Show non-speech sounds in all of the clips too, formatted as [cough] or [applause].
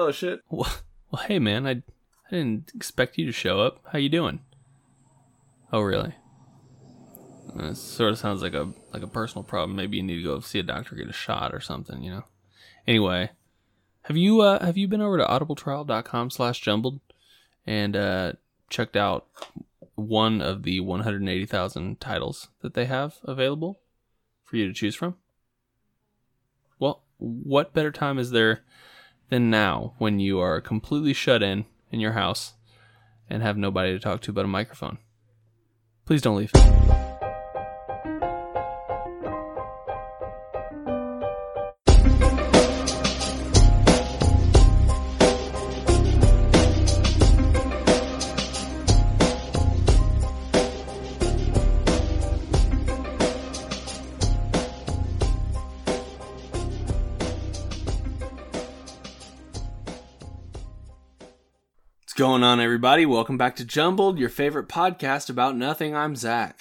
Oh shit. Well, well, hey man, I, I didn't expect you to show up. How you doing? Oh really? It sort of sounds like a like a personal problem. Maybe you need to go see a doctor, get a shot or something. You know. Anyway, have you uh, have you been over to audibletrial.com slash jumbled and uh, checked out one of the 180,000 titles that they have available for you to choose from? Well, what better time is there than now when you are completely shut in in your house and have nobody to talk to but a microphone? Please don't leave. Everybody? Welcome back to Jumbled, your favorite podcast about nothing. I'm Zach.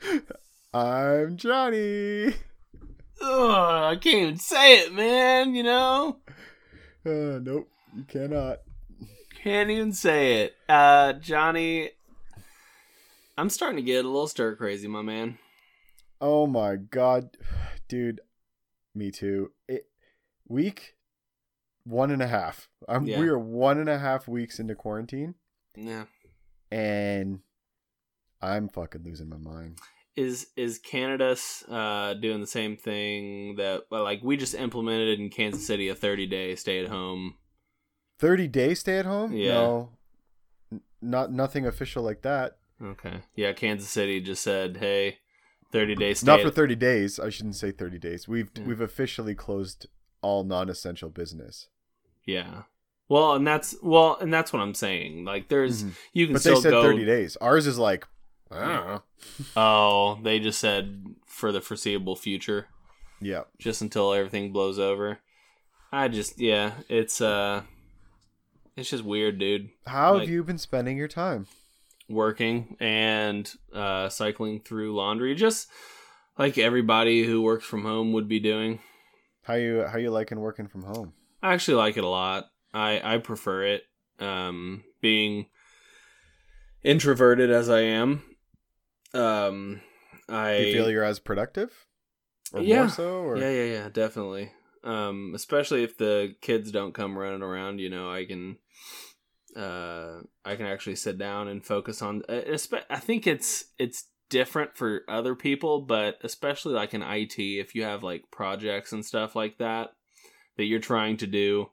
[laughs] I'm Johnny. Ugh, I can't even say it, man. You know, Uh, nope, you cannot. can't even say it. Uh, Johnny, I'm starting to get a little stir crazy, my man. Oh my god, dude. Me too. It, week one and a half. I'm, Yeah. We are one and a half weeks into quarantine, Yeah. and I'm fucking losing my mind. Is is Canada uh, doing the same thing that well, like we just implemented in Kansas City a 30 day stay at home? 30 day stay at home? Yeah. No, not nothing official like that. Okay. Yeah, Kansas City just said, "Hey, 30 days." Not for thirty days. I shouldn't say thirty days. We've Yeah. we've officially closed all non-essential business. Yeah. Well, and that's well, and that's what I'm saying. Like, there's Mhm. you can But they said go. thirty days. Ours is like, I don't know. [laughs] Oh, they just said for the foreseeable future, Yeah. just until everything blows over. I just, yeah, it's uh, it's just weird, dude. How Like- have you been spending your time? Working and uh, cycling through laundry, just like everybody who works from home would be doing. How you how you liking working from home? I actually like it a lot. I I prefer it. Um, being introverted as I am, um, I Do you feel you're as productive, or Yeah. more so? Or yeah, yeah, yeah, definitely. Um, especially if the kids don't come running around, you know, I can, uh, I can actually sit down and focus on. uh, I think it's it's different for other people, but especially like in IT, if you have like projects and stuff like that that you're trying to do,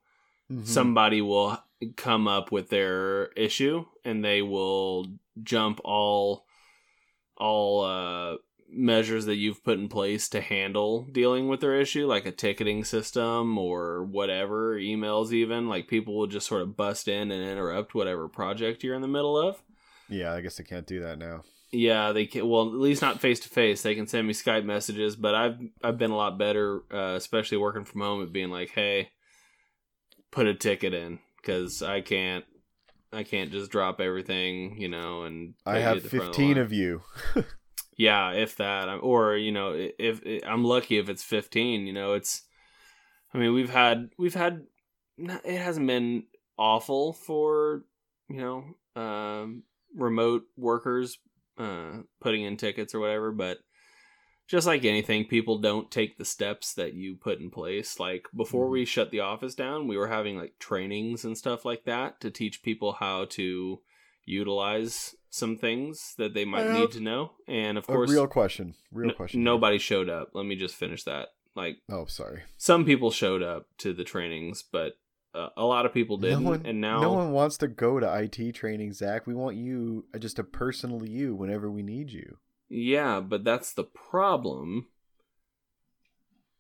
Mhm. somebody will come up with their issue and they will jump all all uh measures that you've put in place to handle dealing with their issue like a ticketing system or whatever emails even like people will just sort of bust in and interrupt whatever project you're in the middle of yeah, I guess I can't do that now. Yeah they can well at least not face to face they can send me skype messages but i've i've been a lot better uh, especially working from home at being like hey put a ticket in because i can't i can't just drop everything you know and I have front of fifteen of you. [laughs] yeah if that or you know if, if i'm lucky if it's 15 you know it's i mean we've had we've had it hasn't been awful for you know um remote workers uh putting in tickets or whatever but just like anything people don't take the steps that you put in place like before Mhm. we shut the office down we were having like trainings and stuff like that to teach people how to utilize some things that they might need to know and of A course real question. Real n- question. nobody showed up let me just finish that like Oh, sorry. some people showed up to the trainings but uh, a lot of people didn't no one, and now no one wants to go to IT training, Zach. We want you, uh, just a personal you, whenever we need you. Yeah, but that's the problem.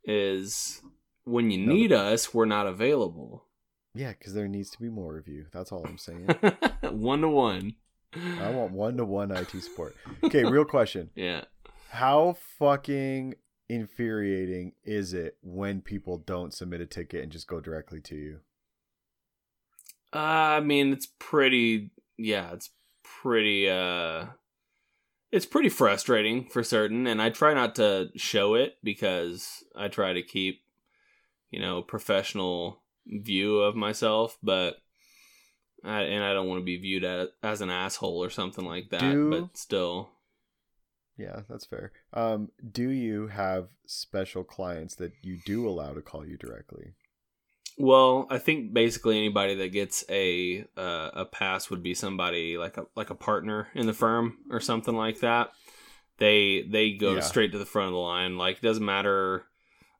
Is when you No, need us, we're not available. Yeah, because there needs to be more of you. That's all I'm saying. one to one. I want one to one IT support. Okay, real question. [laughs] Yeah. How fucking infuriating is it when people don't submit a ticket and just go directly to you? Uh, I mean, it's pretty. Yeah, it's pretty. Uh, it's pretty frustrating for certain, and I try not to show it because I try to keep you know, professional view of myself, but I, and I don't want to be viewed as, as an asshole or something like that, Do- but still. Yeah, that's fair. Um, do you have special clients that you do allow to call you directly? Well, I think basically anybody that gets a uh, a pass would be somebody like a like a partner in the firm or something like that. They they go Yeah. straight to the front of the line. Like it doesn't matter.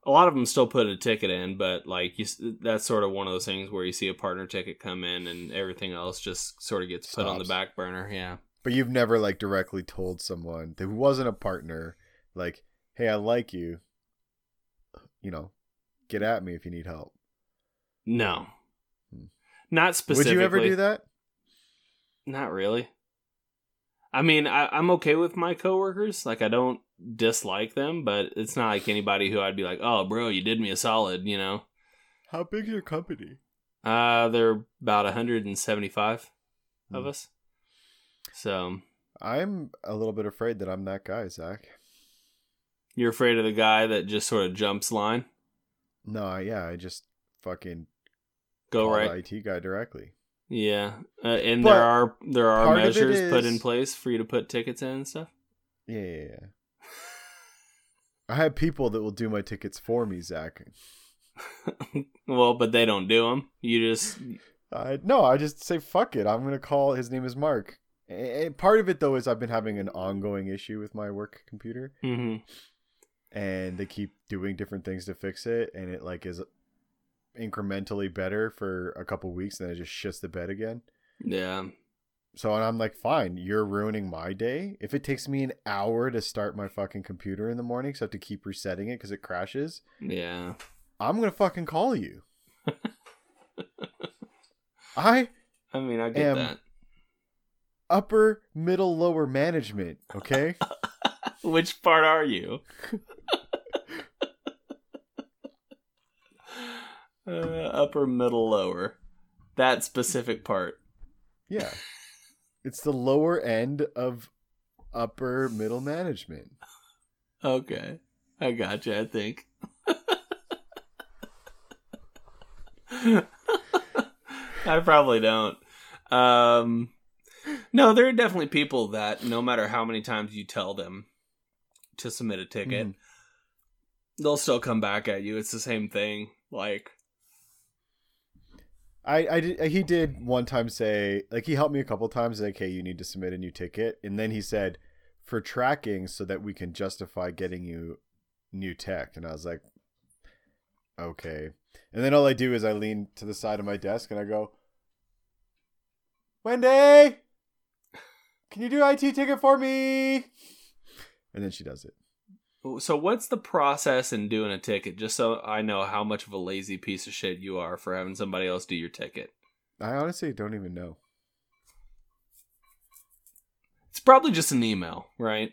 A lot of them still put a ticket in, but like you, that's sort of one of those things where you see a partner ticket come in and everything else just sort of gets put on the back burner. Yeah. But you've never like directly told someone that wasn't a partner, like, "Hey, I like you. You know, get at me if you need help." No. Hmm. Not specifically. Would you ever do that? Not really. I mean, I, I'm okay with my coworkers. Like, I don't dislike them, but it's not like anybody who I'd be like, "Oh, bro, you did me a solid," you know. How big's your company? Uh, they're about 175 of Hmm. us. So I'm a little bit afraid that I'm that guy, Zach. you're afraid of the guy that just sort of jumps line, No, yeah, I just fucking go call right. IT guy directly. Yeah, uh, and But there are there are part of it measures put in place for you to put tickets in and stuff. Yeah, yeah, yeah. [laughs] I have people that will do my tickets for me, Zach. [laughs] well, but they don't do them. You just Uh, no, I just say fuck it. I'm gonna call. His name is Mark. A- a- part of it though is I've been having an ongoing issue with my work computer, mhm. and they keep doing different things to fix it, and it like is incrementally better for a couple weeks, and then it just shits the bed again. yeah. So and I'm like, fine, you're ruining my day. If it takes me an hour to start my fucking computer in the morning, so I have to keep resetting it because it crashes, Yeah. I'm gonna fucking call you. [laughs] I I mean, I get Am- that. upper, middle, lower management. Okay. [laughs] Which part are you? [laughs] uh, upper, middle, lower. That specific part. yeah. It's the lower end of upper middle management. Okay. I gotcha, I think. I probably don't. Um, no, there are definitely people that no matter how many times you tell them to submit a ticket, Mhm. they'll still come back at you. It's the same thing. Like, I, I did, he did one time say like he helped me a couple times like hey you need to submit a new ticket. And then he said for tracking so that we can justify getting you new tech. And I was like okay. And then all I do is I lean to the side of my desk and I go Wendy can you do IT ticket for me? And then she does it so what's the process in doing a ticket? Just so I know how much of a lazy piece of shit you are for having somebody else do your ticket. I honestly don't even know It's probably just an email, right?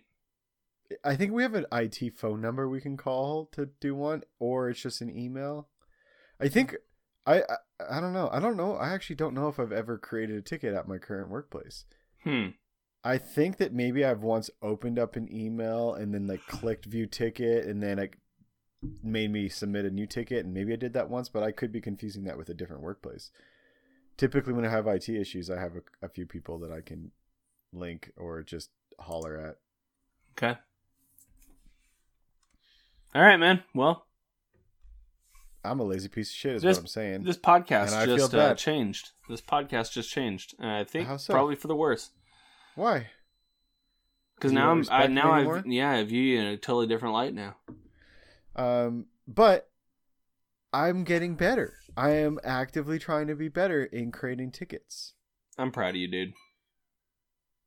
I think we have an IT phone number we can call to do one, or it's just an email. I think I, I I don't know. I don't know. I actually don't know if I've ever created a ticket at my current workplace. Hmm. I think that maybe I've once opened up an email and then like clicked view ticket and then it made me submit a new ticket and maybe I did that once, but I could be confusing that with a different workplace. Typically, when I have IT issues, I have a, a few people that I can link or just holler at. Okay. All right, man. Well, I'm a lazy piece of shit, is This- what I'm saying. this podcast And I feel just uh, changed. This podcast just changed. And I think so? probably for the worse. Why? Because now I'm I now I anymore? yeah I view you in a totally different light now. Um, but I'm getting better. I am actively trying to be better in creating tickets. I'm proud of you, dude.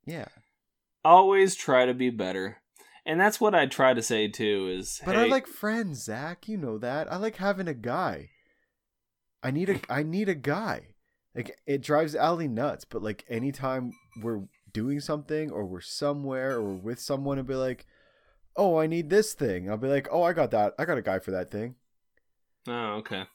Yeah, Always try to be better, and that's what I try to say too. Is but I like friends, Zach. You know that. I like having a guy. I need a I need a guy. Like it drives Allie nuts, but like anytime we're doing something or we're somewhere or we're with someone and be like, "Oh, I need this thing." I'll be like, "Oh, I got that. I got a guy for that thing." Oh, okay.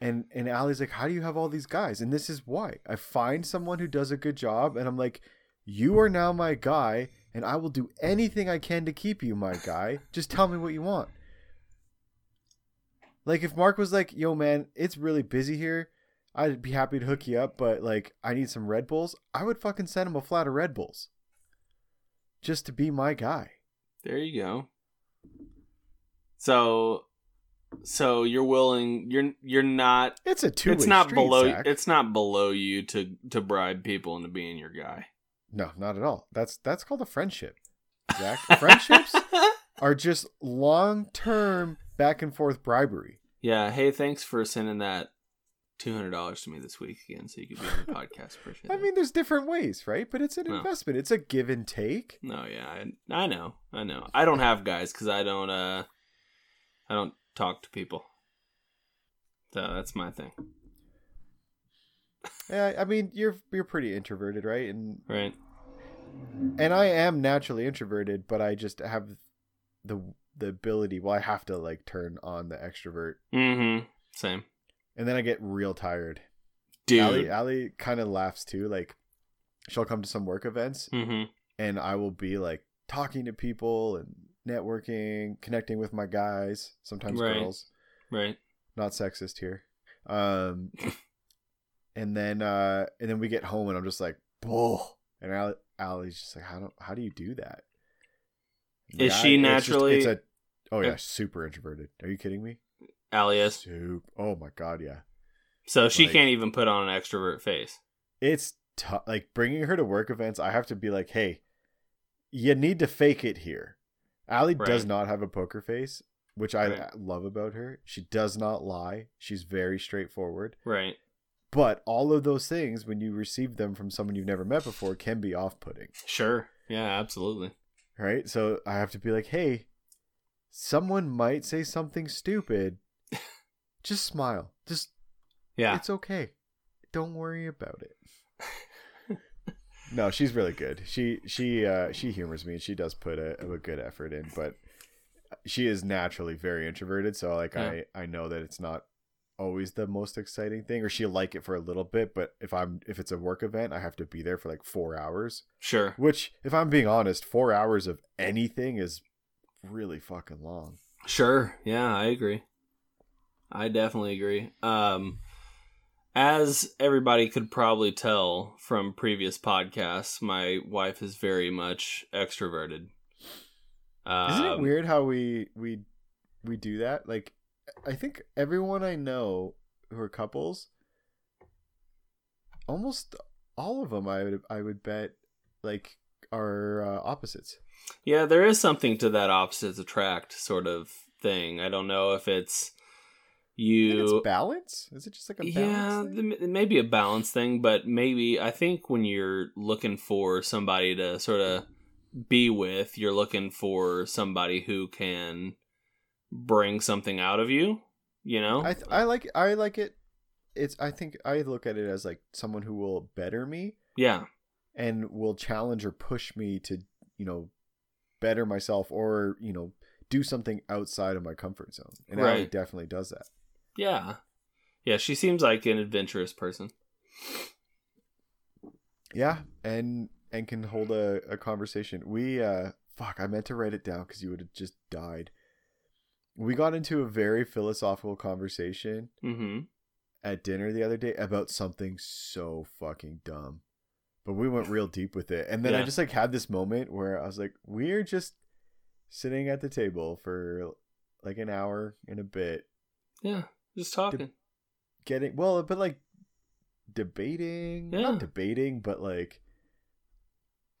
And and Allie's like, "How do you have all these guys?" And this is why. I find someone who does a good job and I'm like, "You are now my guy, and I will do anything I can to keep you my guy. Just tell me what you want." Like if Mark was like, "Yo, man, it's really busy here. I'd be happy to hook you up, but like I need some Red Bulls." I would fucking send him a flat of Red Bulls, just to be my guy. There you go. So, so you're willing. You're you're not. It's a two. It's not below. It's not below you to to bribe people into being your guy. no, not at all. That's that's called a friendship. Zach, friendships [laughs] are just long term back and forth bribery. Yeah. Hey, thanks for sending that two hundred dollars to me this week again, so you could be on the [laughs] podcast. Appreciate I it. mean, there's different ways, right? But it's an No. investment. It's a give and take. No, yeah, I, I know, I know. I don't have guys because I don't. uh I don't talk to people. So that's my thing, [laughs] Yeah, I mean, you're you're pretty introverted, right? And right? and I am naturally introverted, but I just have the the ability. Well, I have to like turn on the extrovert, Mm-hmm. Same, and then I get real tired. dude. Allie, Allie kind of laughs too. Like she'll come to some work events, Mm-hmm. and I will be like talking to people and networking, connecting with my guys, sometimes Right. girls. Right. Not sexist here. Um, [laughs] and then uh, and then we get home, and I'm just like, bull. And Allie, Allie's just like, how do how do you do that? Is Yeah, she it's just- naturally- it's a, oh yeah, super introverted. Are you kidding me? Alias. Soup. Oh my god, yeah. So she Like- can't even put on an extrovert face. It's tough. Like bringing her to work events, I have to be like, hey, you need to fake it here. Allie does not have a poker face, which I Right. love about her. She does not lie. She's very straightforward. Right. But all of those things, when you receive them from someone you've never met before, can be off-putting, Sure. Yeah, absolutely. right? So I have to be like, hey, someone might say something stupid. Just smile. Just Yeah. It's okay. Don't worry about it. [laughs] no, she's really good. She she uh she humors me she does put a, a good effort in, but she is naturally very introverted, so like Yeah. I I know that it's not always the most exciting thing or she'll like it for a little bit, but if I'm if it's a work event, I have to be there for like 4 hours, Sure. which if I'm being honest, 4 hours of anything is really fucking long. Sure. Yeah, I agree. I definitely agree. Um as everybody could probably tell from previous podcasts, my wife is very much extroverted. Isn't it Um, weird how we we we do that? Like, I think everyone I know who are couples, almost all of them, I would I would bet, like, are uh, opposites. Yeah, there is something to that opposites attract sort of thing. I don't know if it's you it's balance. Is it just like a yeah balance? thing? th- it may be a balance thing but maybe i think when you're looking for somebody to sort of be with you're looking for somebody who can bring something out of you you know I th- I like I like it. It's I think I look at it as like someone who will better me yeah and will challenge or push me to you know better myself or you know do something outside of my comfort zone. And Allie Right. definitely does that. Yeah yeah she seems like an adventurous person Yeah, and and can hold a, a conversation. We uh fuck, I meant to write it down because you would have just died. We got into a very philosophical conversation mm-hmm at dinner the other day about something so fucking dumb. But we went real deep with it. And then I just like had this moment where I was like, we're just sitting at the table for like an hour and a bit yeah just talking getting well, but like debating, Yeah. not debating, but like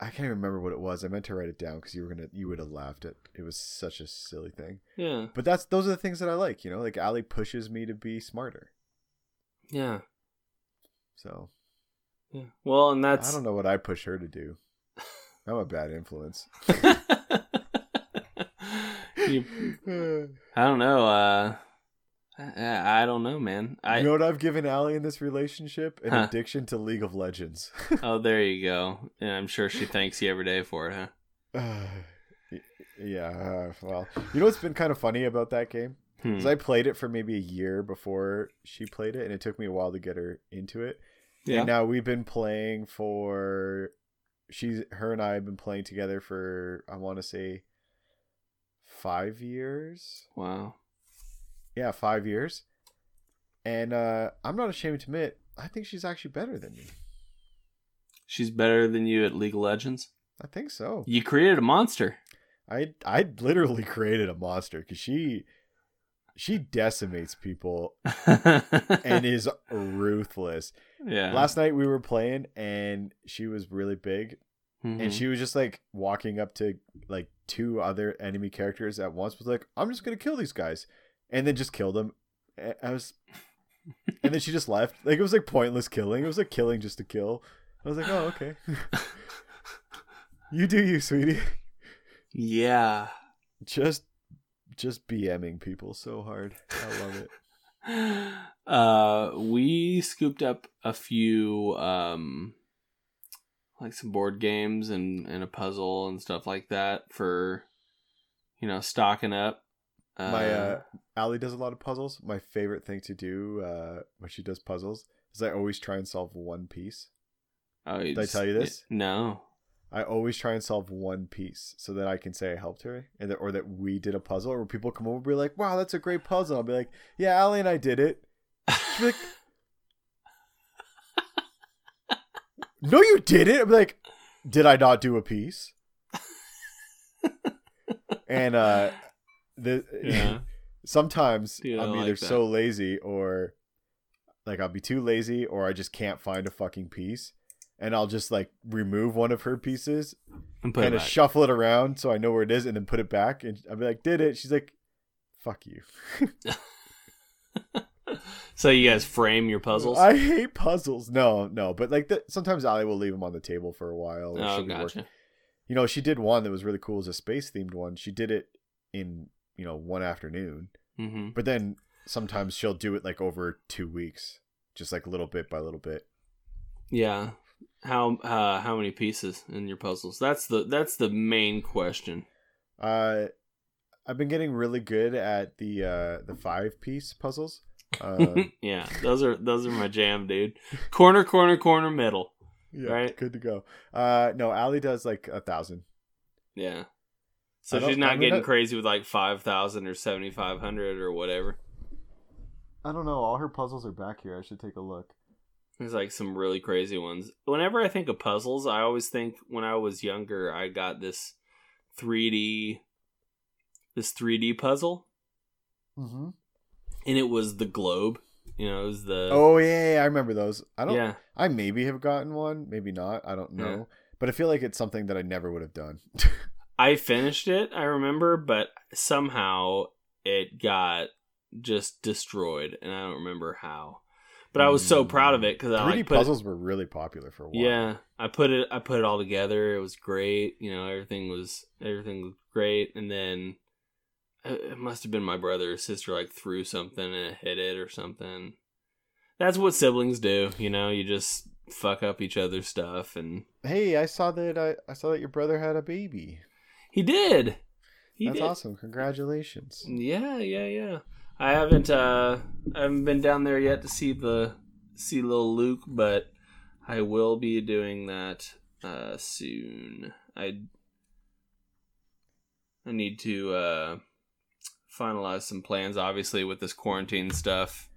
I can't even remember what it was. I meant to write it down because you were gonna, you would have laughed at. It was such a silly thing. yeah But that's those are the things that I like. You know, like Allie pushes me to be smarter. yeah So yeah well and that's I don't know what I push her to do. I'm a bad influence. [laughs] you I don't know. Uh, I, I don't know, man. I know what I've given Allie in this relationship? An Huh. addiction to League of Legends. [laughs] oh, there you go. [laughs] And I'm sure she thanks you every day for it, huh? [sighs] Y- yeah. Uh, well, you know what's been kind of funny about that game? Hmm. Because I played it for maybe a year before she played it, and it took me a while to get her into it. Yeah. And now we've been playing for she's her and I have been playing together for I want to say five years. Wow. Yeah, five years. And uh, I'm not ashamed to admit, I think she's actually better than me. She's better than you at League of Legends. I think so. You created a monster. I I literally [laughs] created a monster because she she decimates people [laughs] and is ruthless. yeah. Last night we were playing and she was really big Mhm. and she was just like walking up to like two other enemy characters at once was like i'm just gonna kill these guys and then just killed them And i was and then she just left. Like it was like pointless killing. It was like killing just to kill. I was like oh okay. [laughs] You do you sweetie. Yeah. just just bming people so hard. I love it. [laughs] Uh, we scooped up a few um, like some board games and and a puzzle and stuff like that for you know stocking up. My uh Allie does a lot of puzzles my favorite thing to do uh when she does puzzles is i always try and solve one piece oh, did I tell you this? No. I always try and solve one piece so that I can say I helped her, and that, or that we did a puzzle, or people come over and be like, "Wow, that's a great puzzle." I'll be like, "Yeah, Allie and I did it." Like, "No, you didn't." I'm like, "Did I not do a piece?" [laughs] and uh, the Yeah. [laughs] sometimes Dude, I'm like either that. so lazy or like I'll be too lazy or I just can't find a fucking piece. And I'll just like remove one of her pieces and kind of shuffle it around so I know where it is and then put it back. And I'll be like, did it? She's like, fuck you. [laughs] so you guys frame your puzzles. I hate puzzles. No, no. But like the, sometimes Allie will leave them on the table for a while. oh, she'll be working- gotcha. You know, she did one that was really cool. It was a space themed one. She did it in, you know, one afternoon. hmm But then sometimes she'll do it like over two weeks, just like little bit by little bit. Yeah. How uh, how many pieces in your puzzles? That's the that's the main question. Uh, I've been getting really good at the uh, the five piece puzzles. Um, [laughs] yeah, those are those are my jam, dude. Corner, corner, corner, middle. [laughs] yeah, Right. good to go. Uh, no, Allie does like a thousand. Yeah. So she's not getting that- crazy with like five thousand or seventy five hundred or whatever. I don't know. All her puzzles are back here. I should take a look. There's like some really crazy ones. Whenever I think of puzzles, I always think when I was younger, I got this 3D, this 3D puzzle, Mm-hmm. and it was the globe. You know, it was the Oh yeah, yeah, I remember those. I don't. yeah. I maybe have gotten one, maybe not. I don't know. Yeah. But I feel like it's something that I never would have done. [laughs] I finished it, I remember, but somehow it got just destroyed, and I don't remember how. But I was so proud of it because I 3D like it- puzzles were really popular for a while. Yeah, I put it. I put it all together. It was great. You know, everything was everything was great. And then uh, it it must have been my brother or sister like threw something and it hit it or something. That's what siblings do. You know, you just fuck up each other's stuff, and Hey, I saw that. I, I saw that your brother had a baby. He did. He That's did. awesome. Congratulations. Yeah, yeah, yeah. I haven't. uh I haven't been down there yet to see the see little Luke, but I will be doing that uh soon. I I need to uh finalize some plans obviously with this quarantine stuff,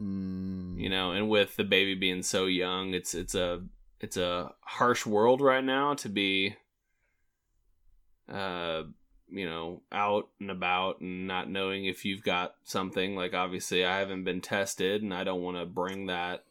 Mm, you know, and with the baby being so young, it's it's a it's a harsh world right now to be uh you know out and about and not knowing if you've got something like obviously I haven't been tested and I don't want to bring that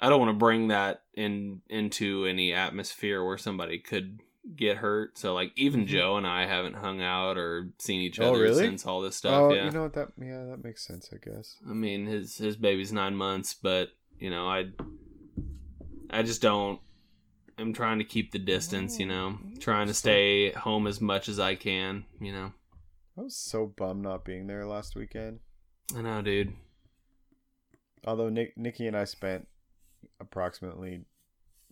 I don't want to bring that in into any atmosphere where somebody could get hurt so like even Mhm. Joe and I haven't hung out or seen each Oh, other really? since all this stuff oh, yeah you know what? That yeah, that makes sense. I guess. I mean, his his baby's nine months, but you know, I I just don't. I'm trying to keep the distance, you know, trying to stay home as much as I can, you know. I was so bummed not being there last weekend. I know, dude. Although Nick, Nikki and I spent approximately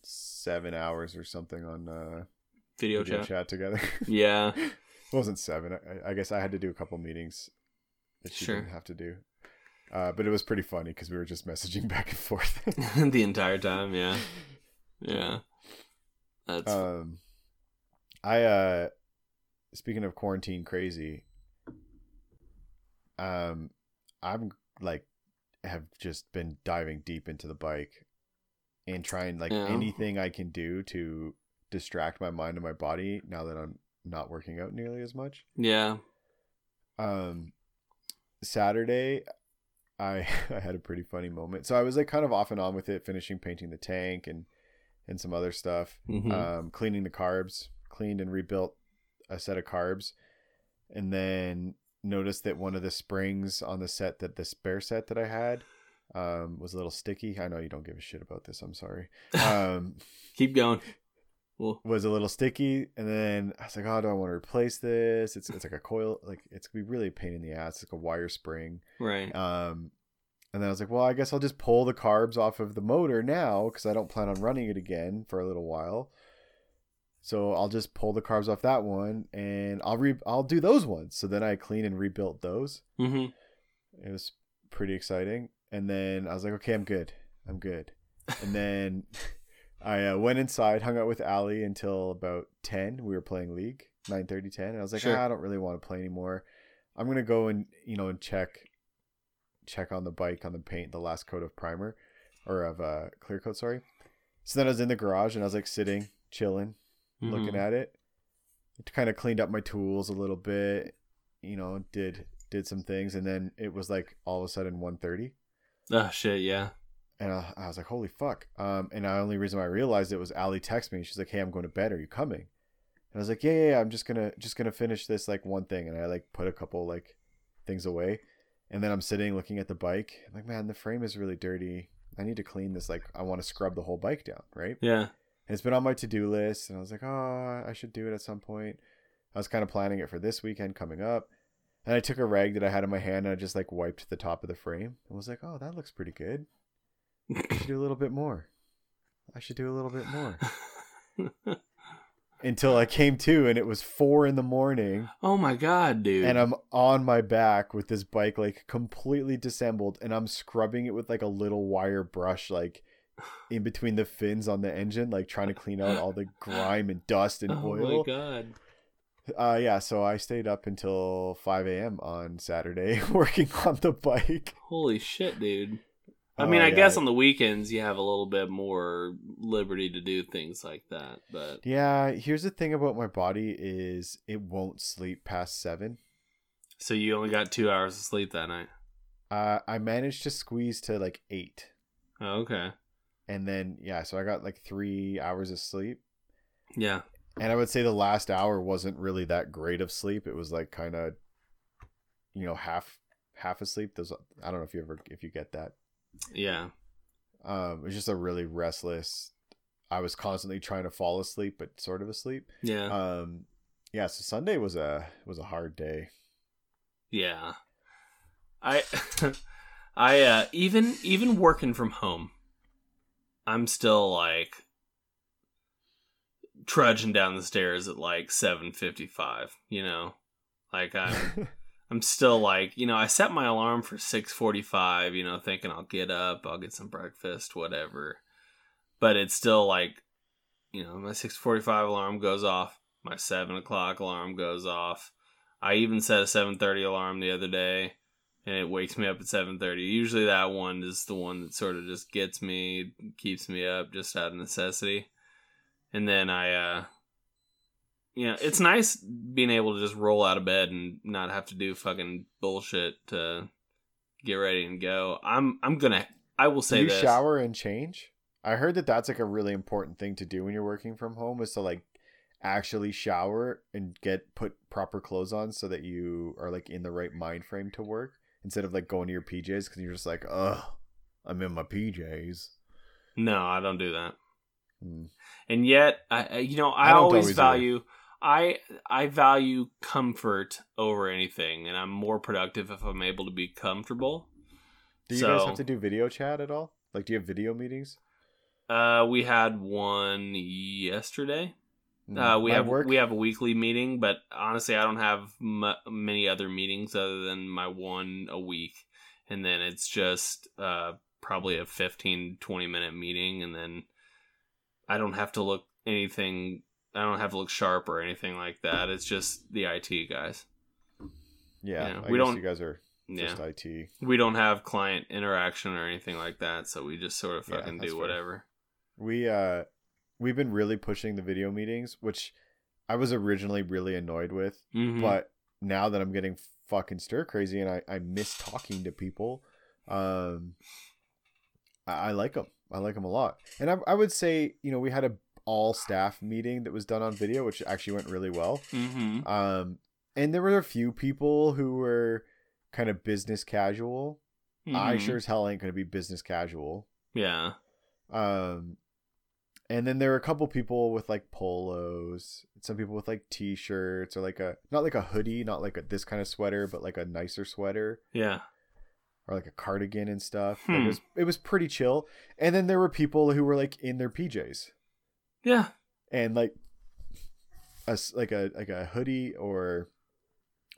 seven hours or something on uh, Video, video chat. chat. together. [laughs] Yeah, [laughs] it wasn't seven. I, I guess I had to do a couple meetings that she Sure. didn't have to do. Uh, but it was pretty funny because we were just messaging [laughs] back and forth. the entire time. Yeah, yeah. That's um, I uh, speaking of quarantine crazy, um, I'm like have just been diving deep into the bike and trying like Yeah. anything I can do to distract my mind and my body now that I'm not working out nearly as much. Yeah. Um, Saturday, I [laughs] I had a pretty funny moment. So I was like kind of off and on with it, finishing painting the tank and and some other stuff. Mhm. Um, cleaning the carbs, cleaned and rebuilt a set of carbs, and then noticed that one of the springs on the set that the spare set that I had um, was a little sticky. I know you don't give a shit about this. I'm sorry. [laughs] Um, Keep going. Well, was a little sticky, and then I was like, "Oh, do I want to replace this? It's it's like a coil, like it's gonna be really a pain in the ass. It's like a wire spring." right. Um, and then I was like, "Well, I guess I'll just pull the carbs off of the motor now because I don't plan on running it again for a little while. So I'll just pull the carbs off that one, and I'll re I'll do those ones. So then I clean and rebuilt those. hmm It was pretty exciting. And then I was like, okay, I'm good. I'm good. And then [laughs] I uh, went inside, hung out with Allie until about 10. We were playing League, 9 10. And I was like, Sure. ah, I don't really want to play anymore. I'm going to go and, you know, and check check on the bike, on the paint, the last coat of primer or of uh, clear coat, sorry. So then I was in the garage and I was like sitting, chilling, looking Mhm. at it. Kind of cleaned up my tools a little bit, you know, did did some things, and then it was like all of a sudden 1.30 Oh shit. Yeah. and I, I was like, "Holy fuck!" Um, and the only reason why I realized it was Allie text me. She's like, "Hey, I'm going to bed. Are you coming?" And I was like, "Yeah, yeah, yeah. I'm just gonna just gonna finish this like one thing." And I like put a couple like things away, and then I'm sitting looking at the bike. I'm like, "Man, the frame is really dirty. I need to clean this. Like, I want to scrub the whole bike down, right?" Yeah. And it's been on my to do list, and I was like, "Oh, I should do it at some point." I was kind of planning it for this weekend coming up. And I took a rag that I had in my hand and I just like wiped the top of the frame and was like, "Oh, that looks pretty good." I should do a little bit more. I should do a little bit more. [laughs] Until I came to and it was four in the morning oh my god, dude. and I'm on my back with this bike like completely disassembled and I'm scrubbing it with like a little wire brush like in between the fins on the engine, like trying to clean out all the [laughs] grime and dust and oh oil. Oh my god. Uh yeah, so I stayed up until five AM on Saturday [laughs] working on the bike. Holy shit, dude. I Oh, mean, I yeah. guess on the weekends you have a little bit more liberty to do things like that, but Yeah, here's the thing about my body is it won't sleep past seven. so you only got two hours of sleep that night. Uh, I managed to squeeze to like eight, Oh, okay. and then yeah, so I got like three hours of sleep. Yeah. And I would say the last hour wasn't really that great of sleep. It was like kind of, you know, half half asleep. Those I don't know if you ever if you get that. Yeah. Um, it was just a really restless. I was constantly trying to fall asleep, but sort of asleep. Yeah. Um, yeah. So Sunday was a was a hard day. Yeah. I [laughs] I uh even even working from home I'm still like trudging down the stairs at like 7:55, you know. Like I'm [laughs] I'm still like, you know, I set my alarm for 6:45, you know, thinking I'll get up, I'll get some breakfast, whatever. But it's still like, you know, my 6:45 alarm goes off, my seven o'clock alarm goes off. I even set a 7:30 alarm the other day, and it wakes me up at 7:30. Usually, that one is the one that sort of just gets me, keeps me up just out of necessity. And then I, uh, know, it's nice being able to just roll out of bed and not have to do fucking bullshit to get ready and go. I'm, I'm gonna, I will Do say you this. shower and change? I heard that that's like a really important thing to do when you're working from home is to like actually shower and get put proper clothes on so that you are like in the right mind frame to work instead of like going to your PJs because you're just like, ugh, I'm in my PJs. No, I don't do that. Hmm. and yet I, you know i, I always, always value i i value comfort over anything and i'm more productive if i'm able to be comfortable Do you guys have to do video chat at all? Like, do you have video meetings? uh we had one yesterday Hmm. uh we have work. we have a weekly meeting but honestly i don't have m- many other meetings other than my one a week and then it's just uh probably a 15 20 minute meeting and then i don't have to look anything i don't have to look sharp or anything like that it's just the it guys yeah, yeah, I we guess don't- You guys are Yeah. just IT. We don't have client interaction or anything like that, so we just sort of fucking that's do fair. whatever. We uh we've been really pushing the video meetings, which I was originally really annoyed with, Mhm. but now that I'm getting fucking stir crazy and I I miss talking to people, um I, I like them. I like them a lot. And I I would say, you know, we had a all staff meeting that was done on video, which actually went really well. Mhm. Um and there were a few people who were kind of business casual. I Mhm. sure as hell ain't going to be business casual. Yeah. Um, and then there were a couple people with like polos, some people with like t-shirts or like a not like a hoodie, not like a, this kind of sweater, but like a nicer sweater Yeah. or like a cardigan and stuff. Hmm. it was it was pretty chill. And then there were people who were like in their PJs Yeah. and like a like a like a hoodie or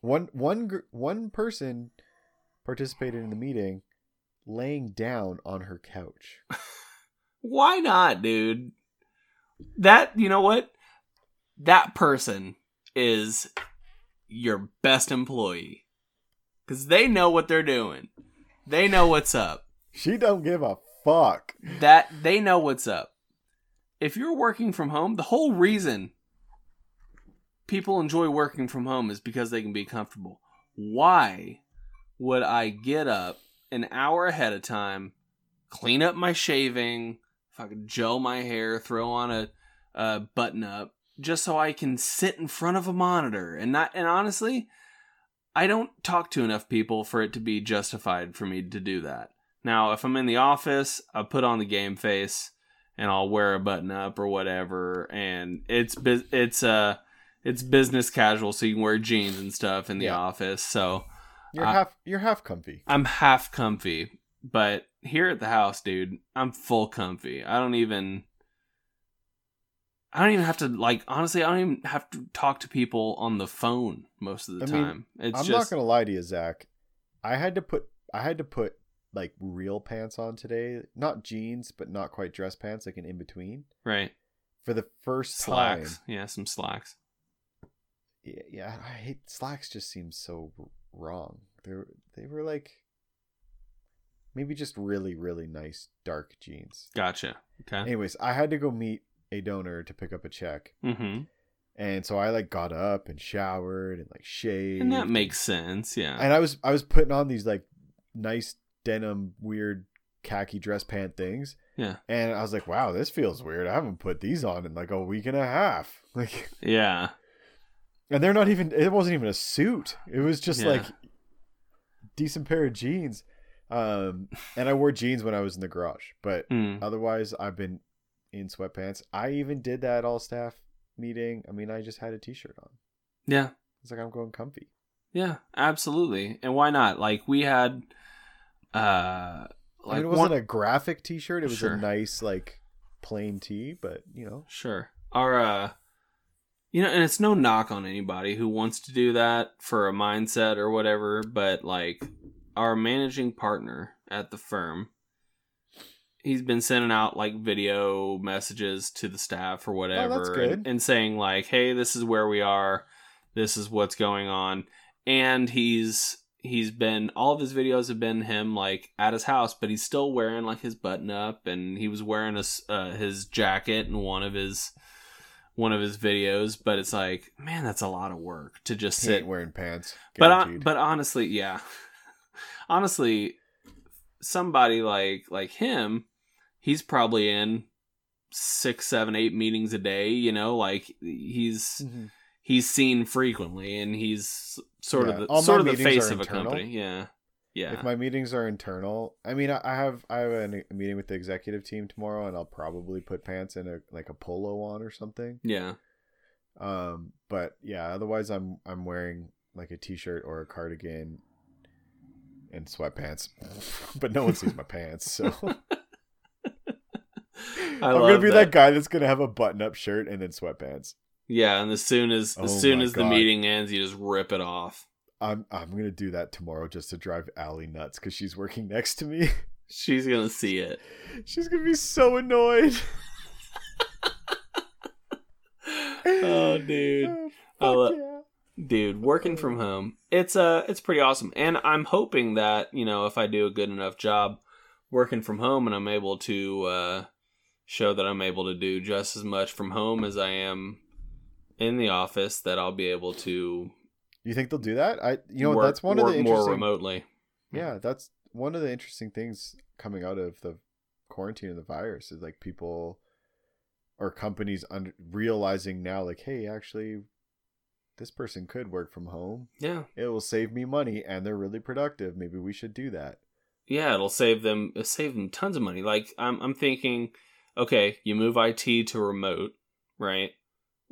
one one one person participated in the meeting laying down on her couch. [laughs] Why not, dude? That you know what? That person is your best employee because they know what they're doing. They know what's up. She don't give a fuck. That they know what's up. If you're working from home, the whole reason people enjoy working from home is because they can be comfortable. Why would I get up an hour ahead of time, clean up my shaving, fucking gel my hair, throw on a, a button up, just so I can sit in front of a monitor and not? And honestly, I don't talk to enough people for it to be justified for me to do that. Now, if I'm in the office, I put on the game face and I'll wear a button up or whatever, and it's bus- it's uh it's business casual, so you can wear jeans and stuff in the Yeah. office. So You're I- half you're half comfy. I'm half comfy, but here at the house, dude, I'm full comfy. I don't even I don't even have to like honestly, I don't even have to talk to people on the phone most of the I mean, time. It's I'm just not gonna lie to you, Zach. I had to put I had to put like real pants on today. Not jeans, but not quite dress pants, like an in between. right. For the first Slacks. time. Yeah, some slacks. Yeah, yeah, I hate slacks just seems so wrong. They were they were like maybe just really, really nice dark jeans. Gotcha. Okay. Anyways, I had to go meet a donor to pick up a check. Mm-hmm. And so I like got up and showered and like shaved. And that makes sense. Yeah. and I was I was putting on these like nice denim weird khaki dress pant things. Yeah. And I was like, wow, this feels weird. I haven't put these on in like a week and a half. [laughs] Like yeah. and they're not even it wasn't even a suit. It was just Yeah. like decent pair of jeans. Um and I wore jeans when I was in the garage, but Mm. otherwise I've been in sweatpants. I even did that all staff meeting. I mean, I just had a t-shirt on. Yeah. It's like I'm going comfy. Yeah. Absolutely. And why not? Like we had, uh, like I mean, it wasn't one- a graphic T-shirt. It was Sure. a nice like plain tee, but you know, Sure. Our uh you know, and it's no knock on anybody who wants to do that for a mindset or whatever, but like our managing partner at the firm he's been sending out like video messages to the staff or whatever good. And, and saying like, "Hey, this is where we are. This is what's going on." And he's he's been all of his videos have been him like at his house, but he's still wearing like his button up, and he was wearing a uh, his jacket in one of his one of his videos. But it's like, man, that's a lot of work to just sit. wearing pants. But uh, guaranteed. but honestly, yeah, [laughs] honestly, somebody like like him, he's probably in six, seven, eight meetings a day. You know, like he's Mhm. He's seen frequently, and he's sort Yeah, of the sort of the face of a company. Yeah, yeah, if my meetings are internal, I mean, I have I have a, meeting with the executive team tomorrow, and I'll probably put pants and a like a polo on or something. yeah, Um, but yeah, otherwise I'm I'm wearing like a t-shirt or a cardigan and sweatpants, [laughs] but no one sees my pants, so. [laughs] [laughs] I I'm gonna be that. that. guy that's gonna have a button-up shirt and then sweatpants. Yeah. And as soon as Oh as soon my as the meeting ends, you just rip it off. I'm I'm gonna do that tomorrow just to drive Allie nuts because she's working next to me. [laughs] She's gonna see it. she's gonna be so annoyed. [laughs] oh, dude. Oh, yeah. dude working from home it's uh it's pretty awesome and i'm hoping that you know if i do a good enough job working from home and i'm able to uh show that i'm able to do just as much from home as i am in the office that i'll be able to You think they'll do that? I you know work, that's one of the more interesting remotely Yeah, that's one of the interesting things coming out of the quarantine and the virus is like people or companies under, realizing now like hey, actually this person could work from home. yeah It will save me money and they're really productive. Maybe we should do that. yeah it'll save them it'll save them tons of money like i'm i'm thinking okay you move IT to remote right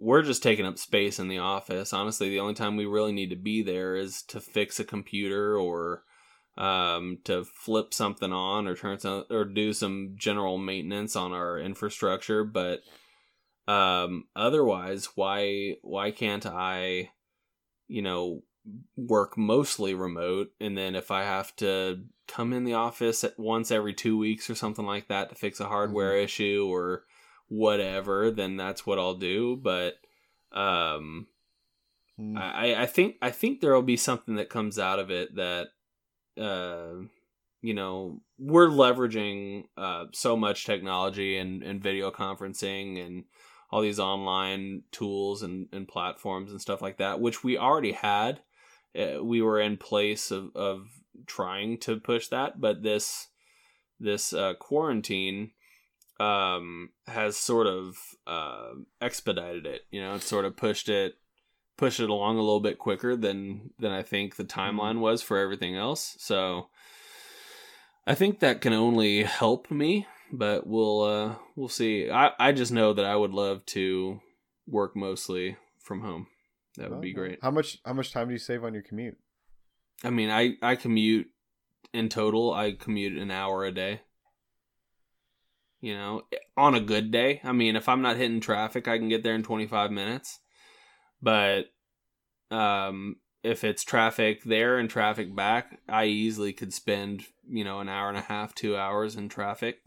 we're just taking up space in the office. Honestly the only time we really need to be there is to fix a computer or um to flip something on or turn some or do some general maintenance on our infrastructure. But um otherwise why why can't i you know work mostly remote? And then if i have to come in the office at once every two weeks or something like that to fix a hardware issue or whatever then that's what i'll do but um Hmm. I, I think I think there will be something that comes out of it that uh you know we're leveraging uh so much technology and, and video conferencing and all these online tools and, and platforms and stuff like that which we already had uh, we were in place of, of trying to push that but this this uh, quarantine um has sort of uh expedited it you know it's sort of pushed it pushed it along a little bit quicker than than I think the timeline was for everything else. So I think that can only help me, but we'll uh we'll see. I I just know that I would love to work mostly from home. That would be great. How much how much time do you save on your commute? I mean, I I commute in total, I commute an hour a day. You know, on a good day. I mean, if I'm not hitting traffic, I can get there in 25 minutes. But um if it's traffic there and traffic back, I easily could spend, you know, an hour and a half, 2 hours in traffic.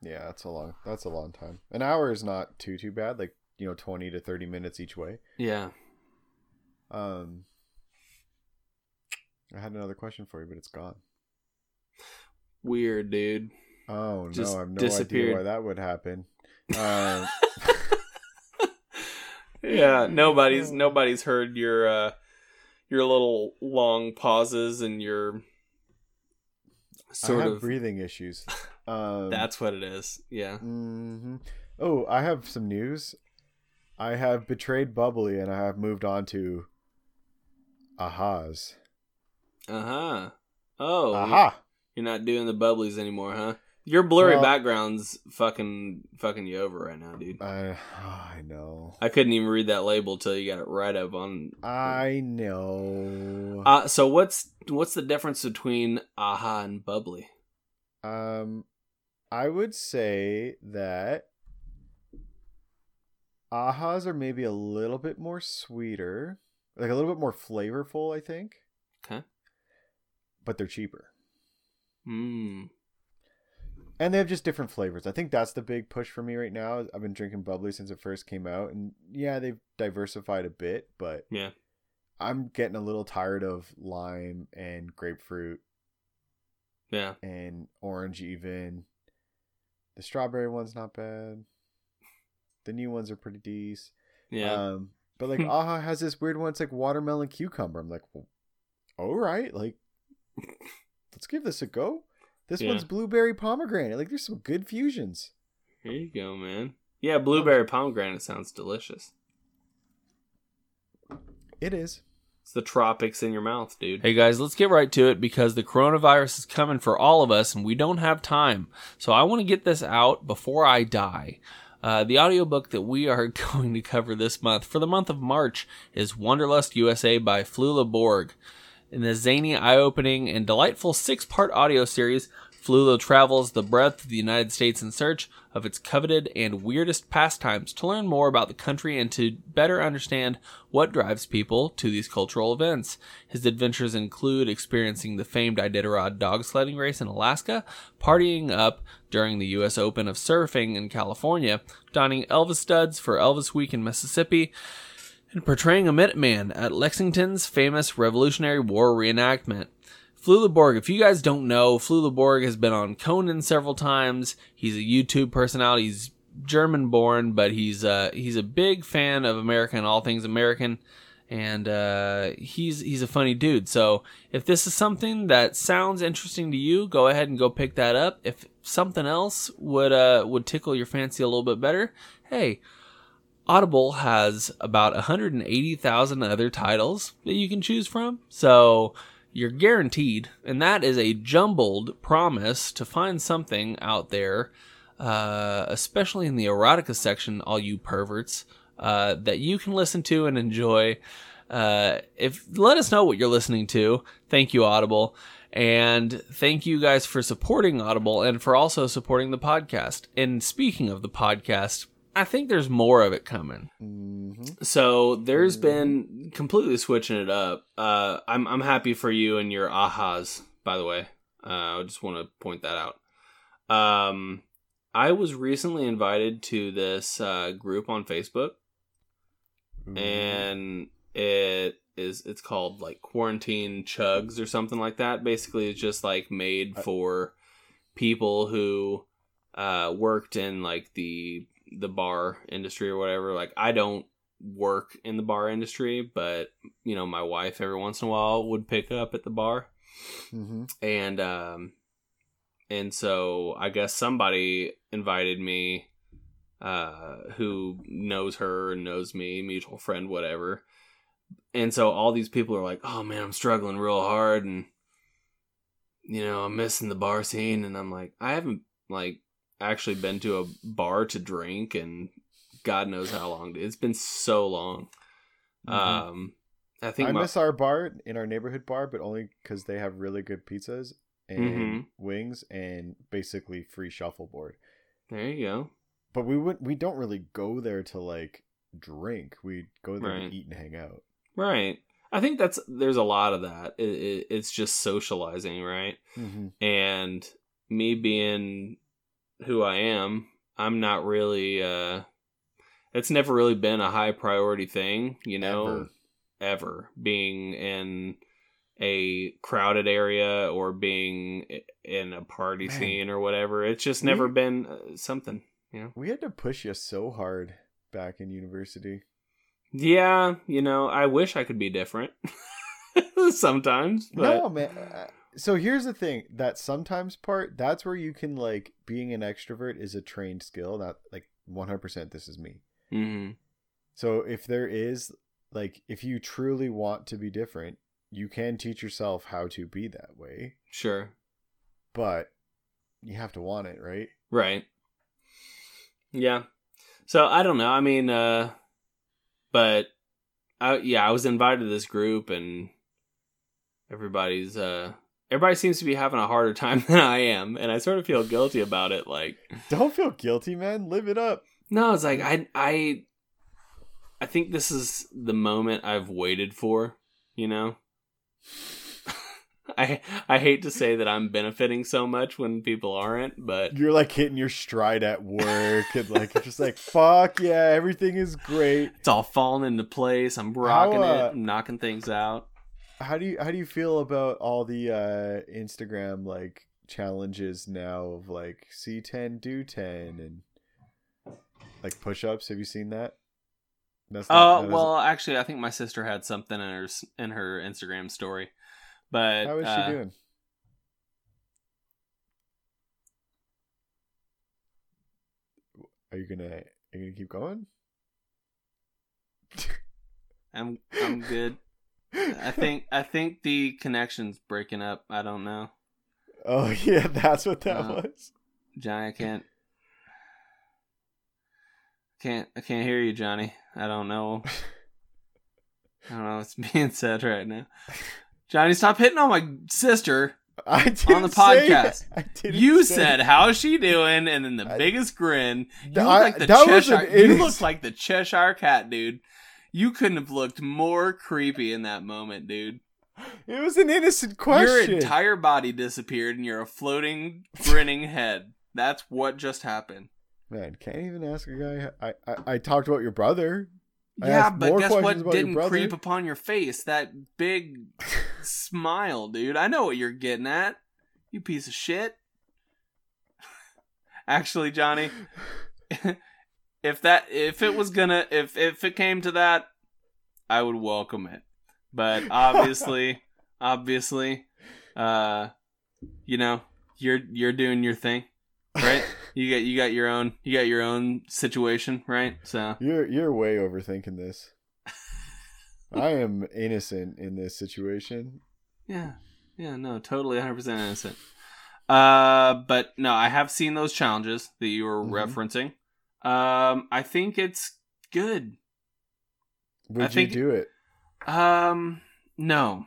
Yeah, that's a long that's a long time. An hour is not too too bad, like, you know, 20 to 30 minutes each way. Yeah. Um I had another question for you, but it's gone. Weird, dude. Oh no, I have no idea why that would happen. [laughs] Um yeah, nobody's nobody's heard your uh your little long pauses and your sort of breathing issues. [laughs] Um that's what it is. Yeah. hmm Oh, I have some news. I have betrayed Bubly and I have moved on to Ahas. Uh-huh. Oh. Aha! You're not doing the bubblies anymore, huh? Your blurry Well- background's fucking fucking you over right now, dude. I [sighs] I know. I couldn't even read that label till you got it right up on I know. Uh so what's what's the difference between aha and bubly? Um, I would say that ahas are maybe a little bit more sweeter, like a little bit more flavorful, I think. Okay. But they're cheaper. Mm. And they have just different flavors. I think that's the big push for me right now. I've been drinking bubly since it first came out, and yeah, they've diversified a bit, but Yeah. I'm getting a little tired of lime and grapefruit Yeah. and orange even. The strawberry one's not bad. The new ones are pretty decent. Yeah. Um, but like [laughs] Aha has this weird one. It's like watermelon cucumber. I'm like, well, all right, like [laughs] let's give this a go. This Yeah. one's blueberry pomegranate. Like there's some good fusions. Here you go, man. Yeah, blueberry pomegranate sounds delicious. It is. It's the tropics in your mouth, dude. Hey guys, let's get right to it because the coronavirus is coming for all of us and we don't have time. So I want to get this out before I die. Uh, the audiobook that we are [laughs] going to cover this month for the month of March is Wanderlust USA by Flula Borg. In the zany, eye opening, and delightful six part audio series, Flula travels the breadth of the United States in search of its coveted and weirdest pastimes to learn more about the country and to better understand what drives people to these cultural events. His adventures include experiencing the famed Iditarod dog sledding race in Alaska, partying up during the U.S. Open of Surfing in California, donning Elvis studs for Elvis Week in Mississippi, and portraying a Minuteman at Lexington's famous Revolutionary War reenactment. Flula Borg, if you guys don't know, Flula Borg has been on Conan several times. He's a YouTube personality. He's German born, but he's uh, he's a big fan of America and all things American, and uh, he's he's a funny dude. So if this is something that sounds interesting to you, go ahead and go pick that up. If something else would uh, would tickle your fancy a little bit better, hey, Audible has about 180,000 other titles that you can choose from. So you're guaranteed, and that is a jumbled promise to find something out there, uh, especially in the erotica section, all you perverts, uh, that you can listen to and enjoy. Uh, if let us know what you're listening to. Thank you, Audible. And thank you guys for supporting Audible and for also supporting the podcast. And speaking of the podcast, I think there's more of it coming. Mm-hmm. So there's been completely switching it up. Uh, I'm I'm happy for you and your ahas. By the way, uh, I just want to point that out. Um, I was recently invited to this uh, group on Facebook, and it is it's called like quarantine chugs or something like that. Basically, it's just like made for people who uh, worked in like the the bar industry or whatever. Like I don't work in the bar industry, but you know, my wife every once in a while would pick up at the bar. hmm And um and so I guess somebody invited me uh who knows her and knows me, mutual friend, whatever. And so all these people are like, "Oh man, I'm struggling real hard and you know, I'm missing the bar scene." And I'm like, "I haven't like actually been to a bar to drink and God knows how long. It's been so long. Mhm. Um, I think I my, miss our bar in our neighborhood bar, but only because they have really good pizzas and Mhm. wings and basically free shuffleboard. there you go. But we would we don't really go there to like drink. We go there Right. to eat and hang out. Right. I think that's there's a lot of that. It, it, it's just socializing, right? Mm-hmm. And me being who I am, I'm not really. uh It's never really been a high priority thing, you know. Ever. ever being in a crowded area or being in a party Man. scene or whatever. It's just never We- been uh, something, you know. We had to push you so hard back in university. Yeah, you know, I wish I could be different [laughs] sometimes, but no, man. So here's the thing: that sometimes part, that's where you can like being an extrovert is a trained skill. Not like 100%. This is me. Mhm. So if there is like if you truly want to be different, you can teach yourself how to be that way, sure, but you have to want it, right? right, yeah. So I don't know. I mean, uh, but I yeah, I was invited to this group and everybody's uh everybody seems to be having a harder time [laughs] than I am, and I sort of feel guilty about it. Like, Don't feel guilty, man. Live it up. no, it's like I I I think this is the moment I've waited for. You know, [laughs] I I hate to say that I'm benefiting so much when people aren't, but You're like hitting your stride at work and like you're just like fuck yeah, everything is great. it's all falling into place. I'm rocking uh, it, I'm knocking things out. How do you how do you feel about all the uh Instagram like challenges now of like C10 do 10 and like push-ups? Have you seen that? That's Oh that doesn't- well, actually, I think my sister had something in her in her Instagram story, but how is uh, she doing? Are you gonna are you gonna keep going? I'm I'm good. I think I think the connection's breaking up. I don't know, Oh [laughs] yeah, that's what that Uh, was. Johnny. I can't can't I can't hear you, Johnny. I don't know. [laughs] I don't know what's [laughs] being said right now. Johnny, stop hitting on my sister. I didn't on the podcast. I You said, that. "How's she doing?" And then the I- biggest grin. You Th- look I- like the Cheshire. You look like the Cheshire cat, dude. You couldn't have looked more creepy in that moment, dude. It was an innocent question. Your entire body disappeared, and you're a floating, grinning head. That's what just happened. Man, can't even ask a guy. I, I I talked about your brother. I yeah, but guess what questions about your didn't creep upon your face? That big [laughs] smile, dude. I know what you're getting at. You piece of shit. [laughs] Actually, Johnny, [laughs] if that if it was gonna if if it came to that, I would welcome it. But [laughs] obviously, obviously, uh, you know, you're you're doing your thing, right? [laughs] you got you got your own you got your own situation, right? So You're you're way overthinking this. I am innocent in this situation. Yeah. Yeah, no, totally 100% innocent. Uh, but no, I have seen those challenges that you were Mhm. referencing. Um, I think it's good. Would I you think- do it? Um, no.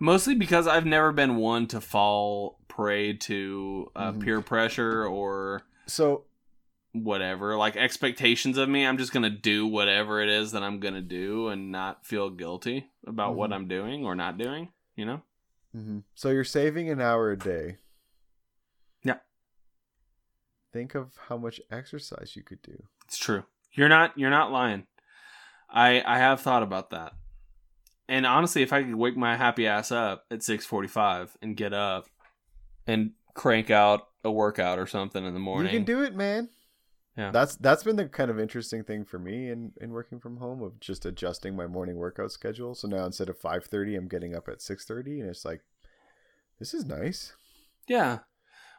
Mostly because I've never been one to fall prey to uh, Mhm. peer pressure or So whatever, like expectations of me. I'm just gonna do whatever it is that I'm gonna do and not feel guilty about what Mhm. I'm doing or not doing. You know? mhm. so you're saving an hour a day. Think of how much exercise you could do. It's true. You're not you're not lying. I I have thought about that. And honestly, if I could wake my happy ass up at 6:45 and get up and crank out a workout or something in the morning. You can do it, man. Yeah. That's that's been the kind of interesting thing for me in, in working from home of just adjusting my morning workout schedule. So now instead of five thirty, I'm getting up at six thirty, and it's like, this is nice. Yeah.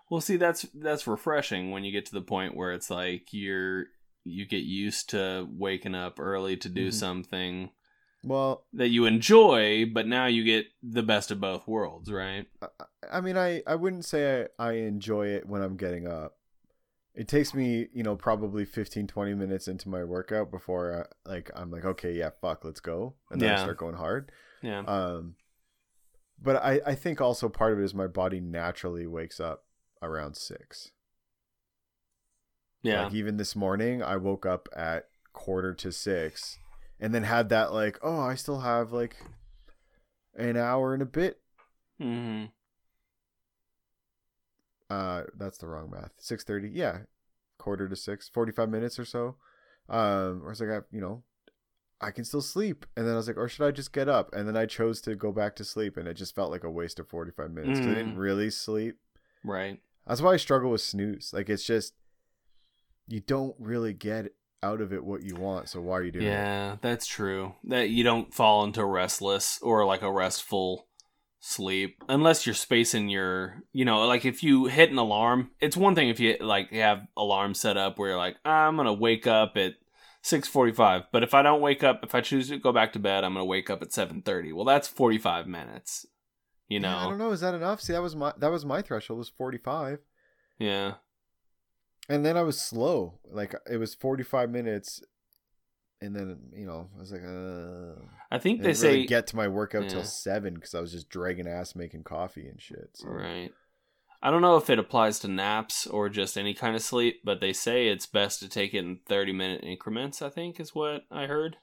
Well, see that's that's refreshing when you get to the point where it's like you're you get used to waking up early to do Mhm. something Well, that you enjoy, but now you get the best of both worlds, right? I- I mean, I, I wouldn't say I, I enjoy it when I'm getting up. It takes me, you know, probably 15, 20 minutes into my workout before I, like I'm like, okay, yeah, fuck, let's go, and then I start going hard. Yeah. Um, but I, I think also part of it is my body naturally wakes up around six. yeah. Like even this morning, I woke up at quarter to six, and then had that like, oh, I still have like an hour and a bit. Mm-hmm. Uh, that's the wrong math. Six thirty, yeah, quarter to six, 45 minutes or so. Um, or I was like, I, you know, I can still sleep, and then I was like, or should I just get up? And then I chose to go back to sleep, and it just felt like a waste of 45 minutes. 'cause I didn't Mm. really sleep. Right. That's why I struggle with snooze. Like it's just you don't really get out of it what you want. So why are you doing it? Yeah, that's true. That you don't fall into restless or like a restful sleep unless you're spacing your, you know, like if you hit an alarm, it's one thing if you like have alarm set up where you're like, I'm to wake up at 6:45, but if I don't wake up, if I choose to go back to bed, I'm going to wake up at 7:30. Well, that's 45 minutes. You Yeah, I don't know. Is that enough? See, that was my that was my threshold was 45. Yeah. And then I was slow. Like it was 45 minutes and then, you know, I was like uh I think they didn't really say get to my workout Yeah. till 7 cuz I was just dragging ass making coffee and shit. So. Right. I don't know if it applies to naps or just any kind of sleep, but they say it's best to take it in 30 minute increments, I think is what I heard.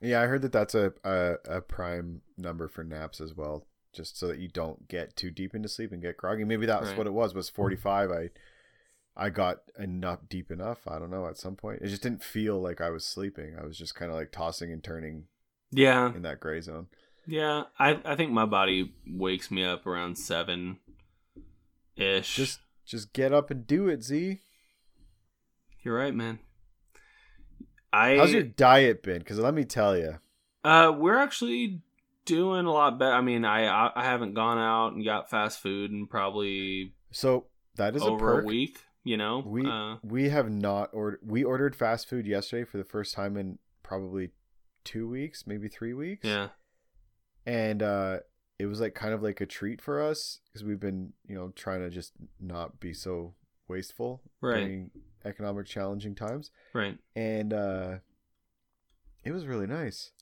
Yeah, I heard that that's a, a a prime number for naps as well, just so that you don't get too deep into sleep and get groggy. Maybe that's Right. what it was. Was forty five? I I got enough deep enough. I don't know. At some point, it just didn't feel like I was sleeping. I was just kind of like tossing and turning Yeah. in that gray zone. Yeah. I, I think my body wakes me up around 7 ish. Just just get up and do it, Z. You're right, man. I How's your diet been? Because let me tell you, uh we're actually doing a lot better. I mean, I I haven't gone out and got fast food in probably so that is a over a, perk. week, you know. We uh, we have not ordered. We ordered fast food yesterday for the first time in probably two weeks, maybe three weeks. yeah. and uh it was like kind of like a treat for us because we've been you know trying to just not be so wasteful Right. during economic challenging times Right. and uh it was really nice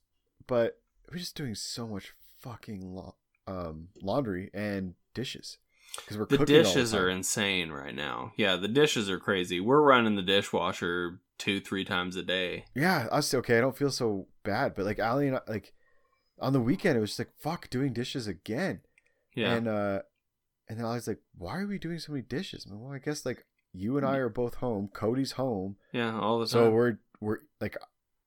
but we're just doing so much fucking la- um laundry and dishes because we're The dishes the are insane right now. Yeah, the dishes are crazy. We're running the dishwasher two, three times a day. yeah i was okay i don't feel so bad but like Allie and I, like on the weekend it was just like fuck doing dishes again Yeah. And uh and then I was like, why are we doing so many dishes? I'm like, well, I guess like you and I are both home. Cody's home. yeah, all the time. So we're we're like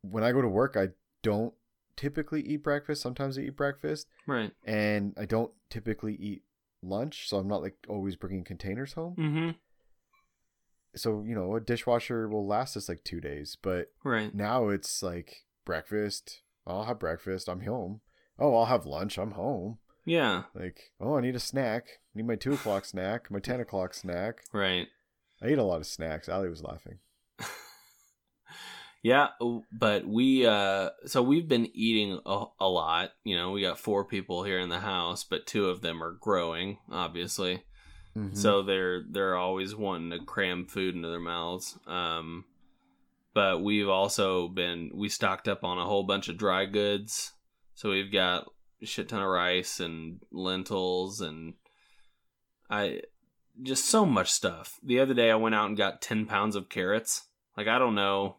when I go to work, I don't typically eat breakfast. Sometimes I eat breakfast, Right. and I don't typically eat lunch, so I'm not like always bringing containers home. Mm-hmm. So you know, a dishwasher will last us like two days, but Right. now it's like breakfast. I'll have breakfast. I'm home. Oh, I'll have lunch. I'm home. Yeah. Like, oh, I need a snack. need my two o'clock [laughs] snack. My ten o'clock snack. Right. I eat a lot of snacks. Allie was laughing. [laughs] Yeah, but we uh so we've been eating a, a lot. You know, we got four people here in the house, but two of them are growing, obviously. Mhm. So they're they're always wanting to cram food into their mouths. Um but we've also been we stocked up on a whole bunch of dry goods. So we've got a shit ton of rice and lentils and I just so much stuff. The other day I went out and got 10 pounds of carrots. Like I don't know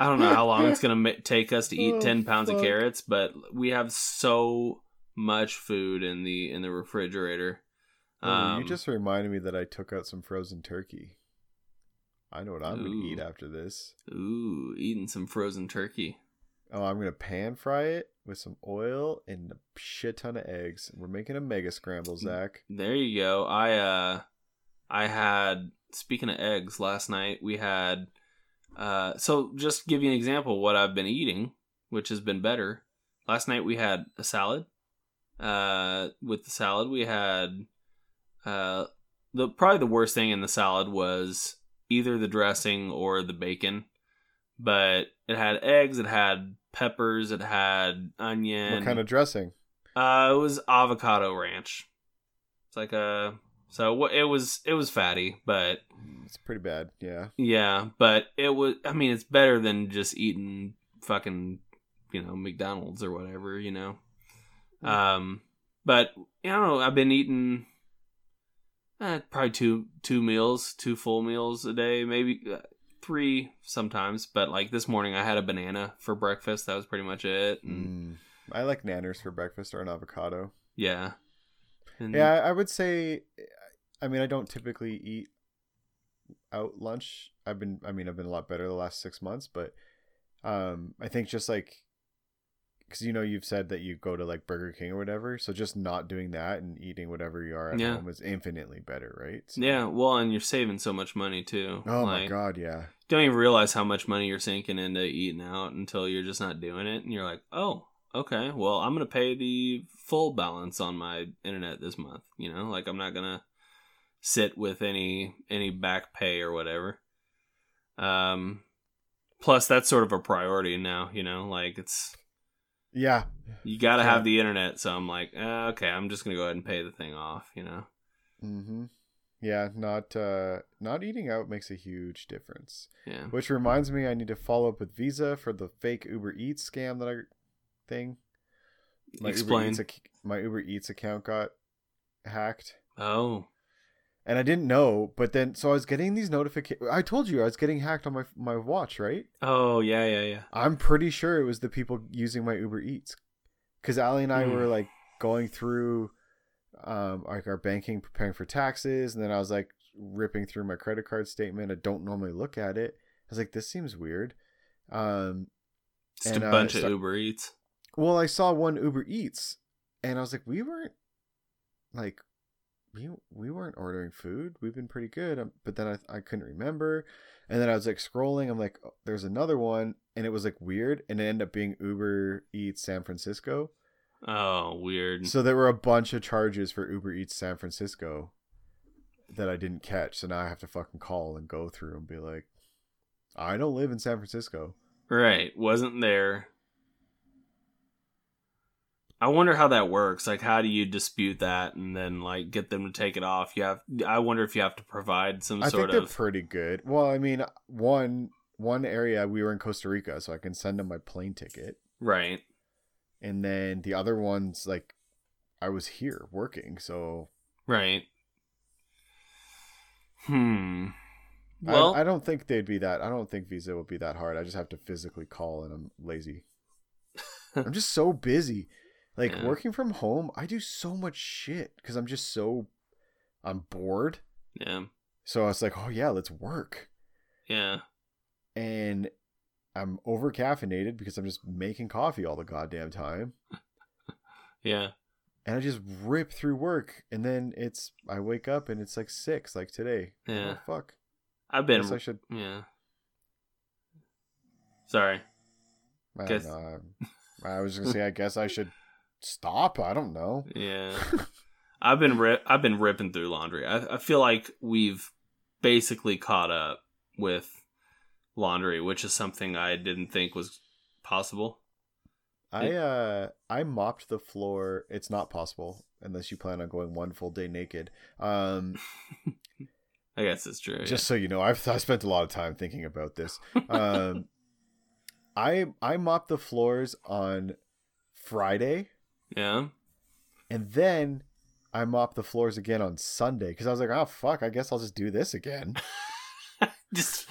I don't know how long it's [laughs] going to take us to eat Oh, 10 pounds of carrots, but we have so much food in the in the refrigerator. Oh, Um, you just reminded me that I took out some frozen turkey. I know what I'm going to eat after this. Ooh, eating some frozen turkey. Oh, I'm going to pan fry it with some oil and a shit ton of eggs. We're making a mega scramble, Mm. Zach. There you go. I uh I had speaking of eggs last night, we had uh so just to give you an example of what I've been eating, which has been better. Last night we had a salad. Uh with the salad we had uh the probably the worst thing in the salad was either the dressing or the bacon. But it had eggs, it had peppers, it had onion. what kind of dressing? Uh, it was avocado ranch. It's like a so it was. It was fatty, but It's pretty bad. Yeah. yeah, but it was. I mean, it's better than just eating fucking you know McDonald's or whatever. You know. Um, but don't know. I've been eating. Eh, probably two two meals, two full meals a day, maybe uh, three sometimes. But like this morning, I had a banana for breakfast. That was pretty much it. And, Mm. I like nanners for breakfast or an avocado. Yeah. And- Yeah, I would say. I mean, I don't typically eat out lunch. I've been. I mean, I've been a lot better the last six months, but um, I think just like because you know you've said that you go to like Burger King or whatever, so just not doing that and eating whatever you are at Yeah. home is infinitely better, right? So- Yeah, well, and you're saving so much money too. Oh my god, yeah. Don't even realize how much money you're sinking into eating out until you're just not doing it, and you're like, oh, okay, well, I'm gonna pay the full balance on my internet this month. You know, like I'm not gonna sit with any any back pay or whatever. Um, plus that's sort of a priority now. You know, like it's Yeah. you got to Yeah. have the internet. So I'm like, eh, okay, I'm just gonna go ahead and pay the thing off. You know. Mm-hmm. Yeah, not uh not eating out makes a huge difference. Yeah. Which reminds me I need to follow up with Visa for the fake Uber Eats scam that I thing. My Uber Explain. Eats, my Uber Eats account got hacked. Oh. And I didn't know, but then so I was getting these notifications. I told you I was getting hacked on my my watch, right? Oh yeah yeah yeah. I'm pretty sure it was the people using my Uber Eats, because Allie and I Hmm. were like going through, um, like our banking, preparing for taxes, and then I was like ripping through my credit card statement. I don't normally look at it. I was like, this seems weird. Um, Just And, a uh, bunch so- of Uber Eats. well, I saw one Uber Eats, and I was like, we weren't like we we weren't ordering food. We've been pretty good, um, but then I I couldn't remember, and then I was like scrolling. I'm like, oh, there's another one, and it was like weird, and it ended up being Uber Eats San Francisco. Oh, weird. So there were a bunch of charges for Uber Eats San Francisco that I didn't catch. So now I have to fucking call and go through and be like, I don't live in San Francisco. right. Wasn't there. I wonder how that works. Like, how do you dispute that and then like get them to take it off? You have. I wonder if you have to provide some I think sort they're of. pretty good. Well, I mean, one one area we were in Costa Rica, so I can send them my plane ticket, right. and then the other ones like I was here working, so Right. Hmm. I- Well, I, don't think they'd be that. I don't think Visa would be that hard. I just have to physically call, and I'm lazy. [laughs] I'm just so busy. Like Yeah. working from home, I do so much shit because I'm just so I'm bored. yeah. So I was like, oh yeah, let's work. Yeah. And I'm over caffeinated because I'm just making coffee all the goddamn time. [laughs] Yeah. And I just rip through work and then it's I wake up and it's like six, like today. Yeah. Oh fuck. I've I been guess I should yeah. Sorry. I Guess-. I was gonna say I guess I should stop. I don't know. Yeah. [laughs] I've been rip I've been ripping through laundry. I I feel like we've basically caught up with laundry, which is something I didn't think was possible. I uh I mopped the floor. It's not possible unless you plan on going one full day naked. Um [laughs] I guess it's true. just so you know, I've I spent a lot of time thinking about this. Um [laughs] I I mopped the floors on Friday yeah. and then I mopped the floors again on Sunday because I was like, oh fuck, I guess I'll just do this again. [laughs] Just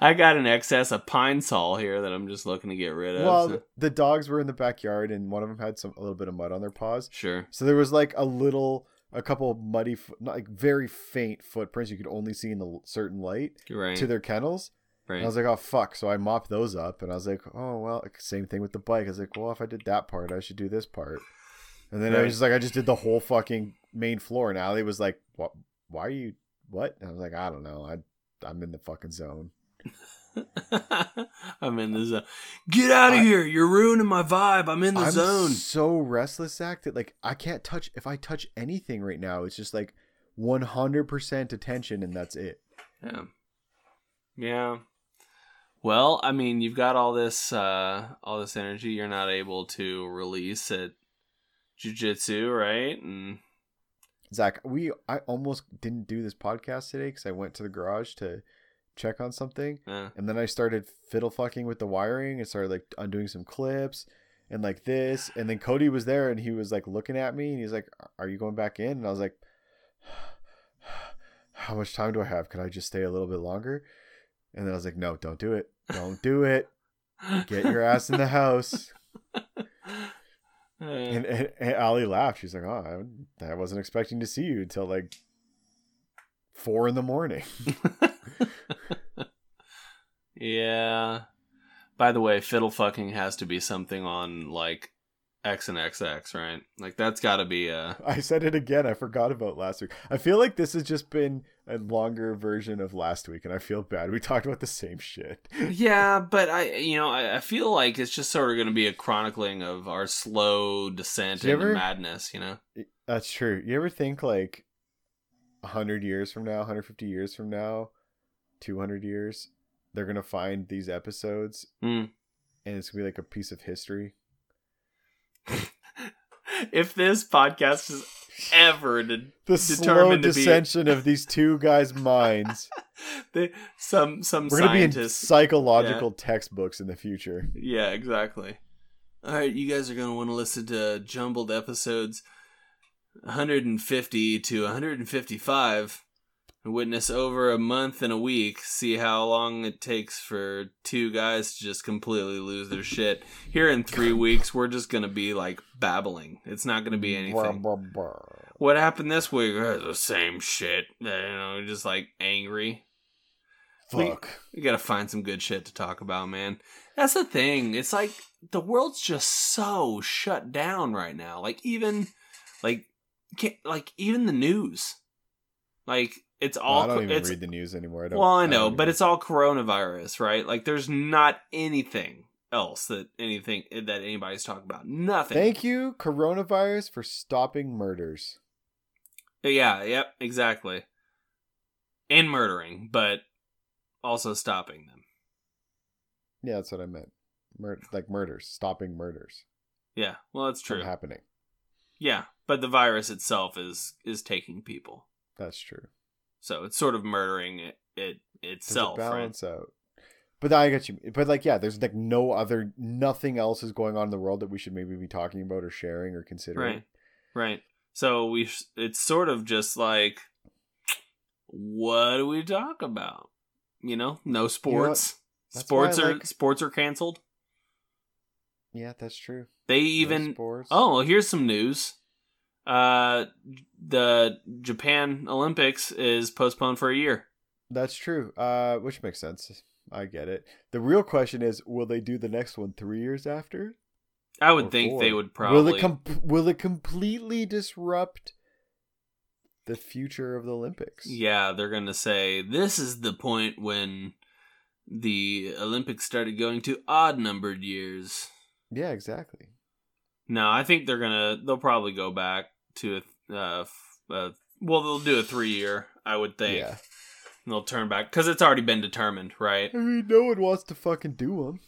I got an excess of Pine-Sol here that I'm just looking to get rid of. well, so- the dogs were in the backyard and one of them had some a little bit of mud on their paws. Sure. So there was like a little, a couple of muddy, like very faint footprints you could only see in the certain light right. to their kennels. Right. I was like, oh fuck! So I mopped those up, and I was like, oh well, same thing with the bike. I was like, well, if I did that part, I should do this part. And then I was just like, I just did the whole fucking main floor. And Allie was like, what? Why are you? What? And I was like, I don't know. I I'm in the fucking zone. [laughs] I'm in the zone. Get out of I- here! You're ruining my vibe. I'm in the I'm zone. so restless, Zach, that like I can't touch. If I touch anything right now, it's just like 100% attention, and that's it. Yeah. Yeah. Well, I mean, you've got all this uh all this energy you're not able to release at jujitsu, right? And Zach, we I almost didn't do this podcast today because I went to the garage to check on something, uh, and then I started fiddle fucking with the wiring and started like undoing some clips and like this, and then Cody was there and he was like looking at me and he's like, "Are you going back in?" And I was like, [sighs] "How much time do I have? Can I just stay a little bit longer?" And then I was like, "No, don't do it. Don't do it. Get your ass in the house." [laughs] Uh, And, and, and Allie laughed. She's like, "Oh, I, I wasn't expecting to see you until like four in the morning." [laughs] yeah. By the way, fiddle fucking has to be something on like X and XX, right? Like that's got to be a I said it again. I forgot about last week. I feel like this has just been a longer version of last week, and I feel bad. We talked about the same shit. [laughs] yeah, but I, you know, I, I feel like it's just sort of going to be a chronicling of our slow descent into ever- madness. You know? That's true. You ever think like hundred years from now, hundred fifty years from now, two hundred years, they're gonna find these episodes, Mm. and it's gonna be like a piece of history. If this podcast is ever to, The slow Determined to be- dissension of these two guys' minds. [laughs] they, some some We're gonna be in scientists, psychological textbooks in the future. yeah, exactly. All right, you guys are going to want to listen to jumbled episodes 150 to 155 and witness over a month and a week see how long it takes for two guys to just completely lose their shit. Here in three weeks we're just gonna be like babbling. It's not gonna be anything. Brr, brr, brr. what happened this week Uh, the same shit you know just like angry. We- Fuck. we gotta find some good shit to talk about man. That's the thing. It's like the world's just so shut down right now. Like even like can't, like even the news. Like it's all I don't even read the news anymore. I don't, well, I know, even- but it's all coronavirus, right? Like, there's not anything else that anything eh, that anybody's talking about. Nothing. Thank you, coronavirus, for stopping murders. Uh, yeah. Yep. Exactly. And murdering, but also stopping them. Yeah, that's what I meant. Mur- like murders, stopping murders Yeah. Well, that's true. happening. Yeah, but the virus itself is is taking people, That's true. So it's sort of murdering it, it Does itself, it right? balance out? But I get you. But like, yeah, there's like no other, nothing else is going on in the world that we should maybe be talking about or sharing or considering. Right. Right. So we it's sort of just like what do we talk about? You know, no sports. That's sports are like- sports are canceled. Yeah, that's true. They No even sports. Oh, here's some news. Uh the Japan Olympics is postponed for a year. that's true. Uh, which makes sense. I get it. The real question is, will they do the next one three years after? I would Or think they would probably. Will it com- Will it completely disrupt the future of the Olympics? Yeah, they're going to say this is the point when the Olympics started going to odd numbered years. Yeah, exactly. No, I think they're gonna. They'll probably go back to a. Uh, uh, well, they'll do a three year. I would think. Yeah. And they'll turn back because it's already been determined, right? I mean, no one wants to fucking do them.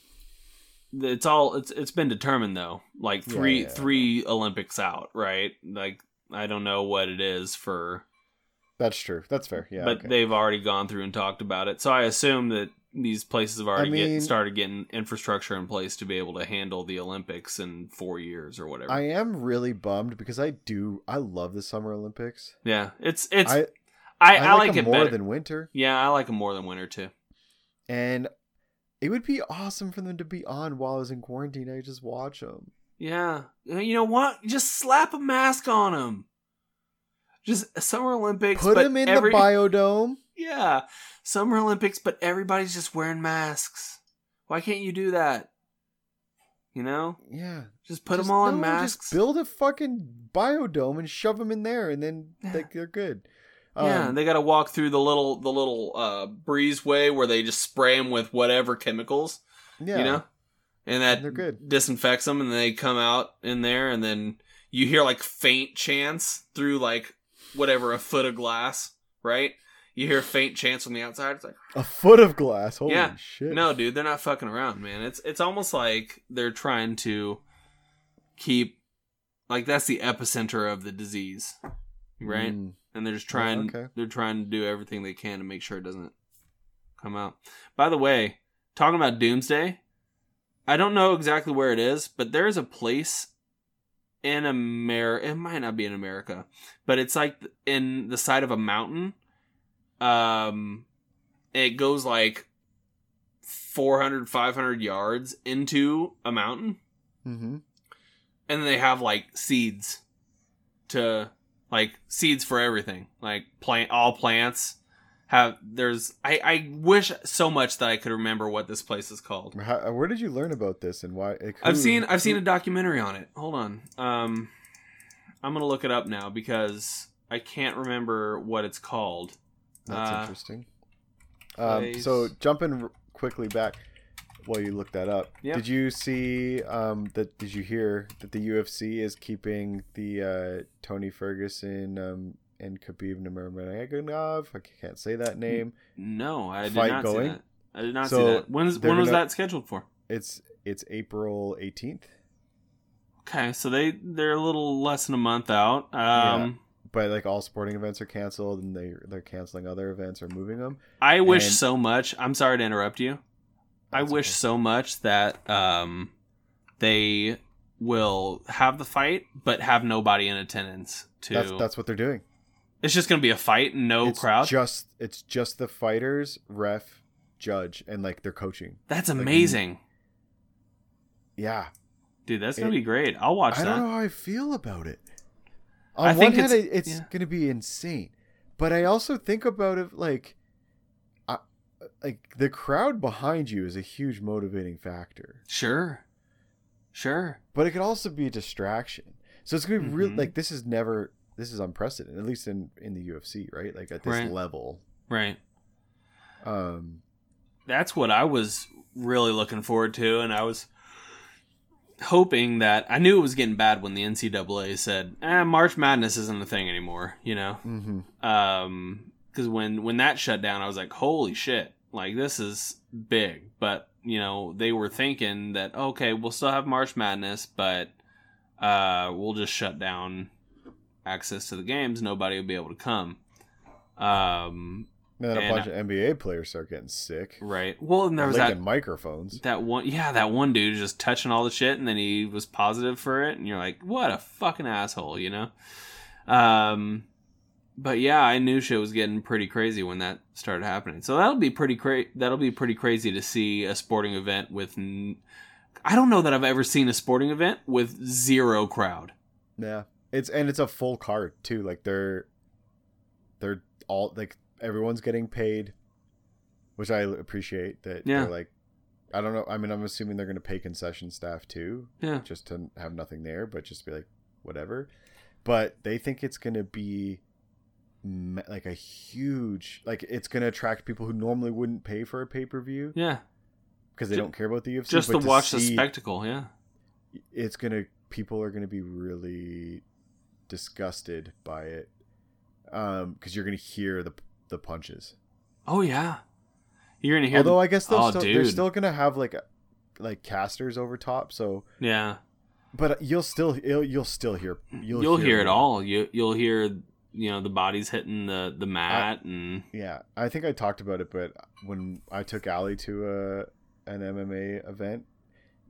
It's all. It's it's been determined though. Like Yeah, three yeah, three Olympics out, right? Like I don't know what it is for, That's true. That's fair. Yeah. but okay. they've already gone through and talked about it. So I assume that these places have already mean- get, started getting infrastructure in place to be able to handle the Olympics in four years or whatever. I am really bummed because I do. I love the Summer Olympics. yeah, it's it's. I, I, I, I, like, them it more better. than winter, Yeah, I like them more than winter too. and it would be awesome for them to be on while I was in quarantine. I just watch them. Yeah, you know what? Just slap a mask on them. Just Summer Olympics. Put them in every- the biodome. Yeah, Summer Olympics, but everybody's just wearing masks. Why can't you do that? You know, Yeah. just put Just- them all in masks. Just build a fucking biodome and shove them in there, and then like they're good. yeah, Um, they got to walk through the little the little uh, breezeway where they just spray them with whatever chemicals. yeah. You know, and that They're good. disinfects them, and they come out in there, and then you hear like faint chants through like whatever a foot of glass, right? You hear faint chants from the outside. It's like, a foot of glass. Holy Yeah. shit! no, dude, they're not fucking around, man. It's it's almost like they're trying to keep like that's the epicenter of the disease, right? Mm. And they're just trying okay. they're trying to do everything they can to make sure it doesn't come out. By the way, talking about Doomsday, I don't know exactly where it is, but there's a place in America. It might not be in America, but it's like in the side of a mountain. Um, it goes like 400, 500 yards into a mountain, Mm-hmm. and they have like seeds to like seeds for everything, like plant all plants. Have there's I I wish so much that I could remember what this place is called. How, where did you learn about this and why? Like, I've seen I've seen a documentary on it. Hold on. Um I'm going to look it up now because I can't remember what it's called. That's uh, interesting. Um, so jumping quickly back while you look that up, Yeah. did you see um, that? Did you hear that the UFC is keeping the uh, Tony Ferguson um, and Khabib Nurmagomedov? I can't say that name. No, I did Fight not see that. I did not So, see that. When's when was gonna- that scheduled for? It's it's April eighteenth, Okay, so they they're a little less than a month out. Um but like all sporting events are canceled, and they they're canceling other events or moving them. I wish And- so much. I'm sorry to interrupt you. I wish okay. so much that um they will have the fight but have nobody in attendance to That's that's what they're doing. It's just going to be a fight and no it's crowd. Just it's just the fighters, ref, judge, and like their coaching. That's like, amazing. Yeah, Dude, that's going to be great. I'll watch I that. don't know how I feel about it. On I one think hand, it's- it's, yeah. going to be insane, but I also think about it like, I, like the crowd behind you is a huge motivating factor, Sure. Sure. but it could also be a distraction. So it's going to be real. Mhm. Like this is never this is unprecedented, at least in in the UFC, right? Like at this Right. level. Right. Um, that's what I was really looking forward to, and I was hoping that I knew it was getting bad when the NCAA said, eh, "March Madness isn't a thing anymore," you know, mhm. um, because when when that shut down, I was like, "Holy shit!" Like this is big, but you know they were thinking that okay, we'll still have March Madness, but uh, we'll just shut down access to the games. Nobody will be able to come. Um, And then a bunch of NBA players start getting sick. right. Well, and there was that microphones. that one yeah that one dude just touching all the shit and then he was positive for it and you're like what a fucking asshole you know um but yeah i knew shit was getting pretty crazy when that started happening so that'll be pretty crazy. that'll be pretty crazy to see a sporting event with n- i don't know that i've ever seen a sporting event with zero crowd Yeah, it's and it's a full card too. Like they're they're all like everyone's getting paid. which I appreciate that Yeah. they're like I don't know. I mean, I'm assuming they're going to pay concession staff too, Yeah. just to have nothing there, but just be like whatever. But they think it's going to be like a huge like it's going to attract people who normally wouldn't pay for a pay-per-view Yeah. because they Ju- don't care about the UFC Just but to watch the spectacle. Yeah. it's gonna people are gonna be really disgusted by it um because you're gonna hear the the punches Oh yeah. You're gonna hear. although i guess they'll Oh, still, they're still gonna have like like casters over top so yeah. but you'll still you'll, you'll still hear you'll, You'll, hear, it all. You you'll hear you know the bodies hitting the the mat and yeah i think i talked about it but when i took Allie to a an mma event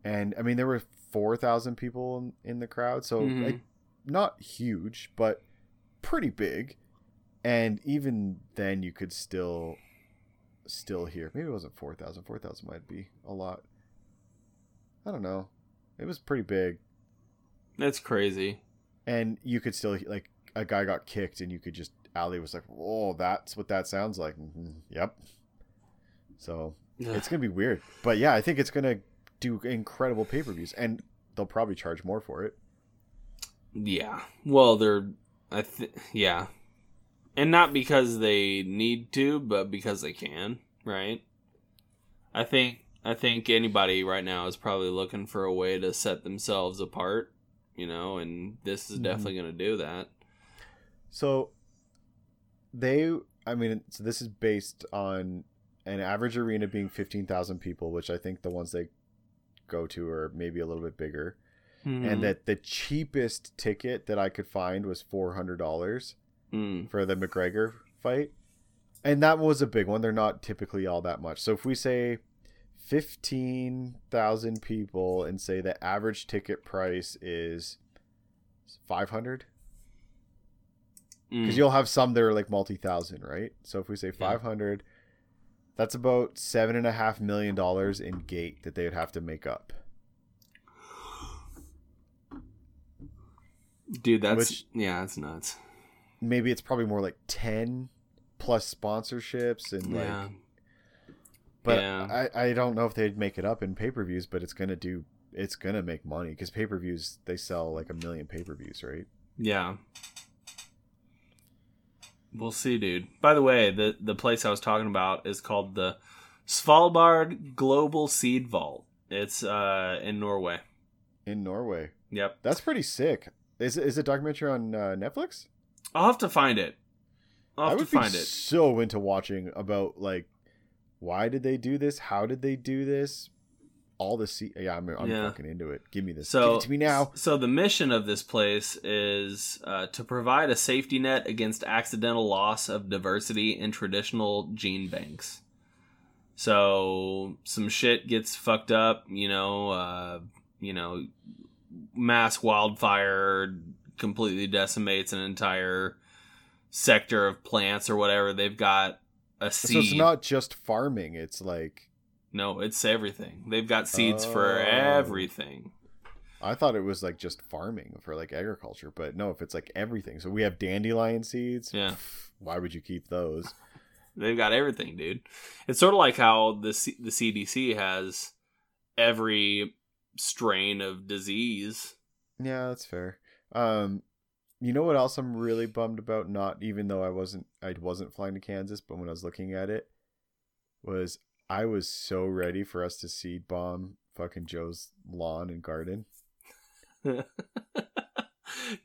and i mean there were 4000 people in, in the crowd so Mhm. like not huge but pretty big and even then you could still still hear maybe it wasn't 4000 4000 might be a lot i don't know it was pretty big that's crazy. and you could still like a guy got kicked and you could just Allie was like oh that's what that sounds like Mhm. yep so it's gonna be weird but yeah i think it's gonna do incredible pay-per-views and they'll probably charge more for it Yeah. Well, they're I th- yeah. And not because they need to, but because they can, right? I think I think anybody right now is probably looking for a way to set themselves apart, you know, and this is Mhm. definitely going to do that. So they, I mean, so this is based on an average arena being 15,000 people, which I think the ones they go to are maybe a little bit bigger. Mhm. And that the cheapest ticket that I could find was $400 Mm. for the McGregor fight. And that was a big one. They're not typically all that much. So if we say 15,000 people and say the average ticket price is 500 Mm. because you'll have some that are like multi thousand, right? So if we say five hundred, that's about seven and a half million dollars in gate that they would have to make up. Dude, that's Which- yeah, that's nuts. Maybe it's probably more like ten plus sponsorships and like. But Yeah. I I don't know if they'd make it up in pay per views, but it's gonna do it's gonna make money because pay per views they sell like a million pay per views, right? Yeah. We'll see, dude. By the way, the the place I was talking about is called the Svalbard Global Seed Vault. It's uh in Norway. In Norway, Yep. that's pretty sick. Is it, is it a documentary on uh, Netflix? I'll have to find it. I'll I have to would be find it. so into watching about like why did they do this? How did they do this? All the see, yeah, I'm, I'm Yeah. fucking into it. Give me this. So Give it to me now. So the mission of this place is uh, to provide a safety net against accidental loss of diversity in traditional gene banks. So some shit gets fucked up, you know, uh, you know, mass wildfire completely decimates an entire sector of plants or whatever. They've got a seed. So it's not just farming. It's like no, it's everything. They've got seeds for Oh. everything. I thought it was like just farming for like agriculture, but no, if it's like everything. So we have dandelion seeds. Yeah. Why would you keep those? [laughs] They've got everything, dude. It's sort of like how the C- the CDC has every strain of disease. Yeah, that's fair. Um, you know what else I'm really bummed about? Not even though I wasn't I wasn't flying to Kansas, but when I was looking at it, was I was so ready for us to seed bomb fucking Joe's lawn and garden. [laughs]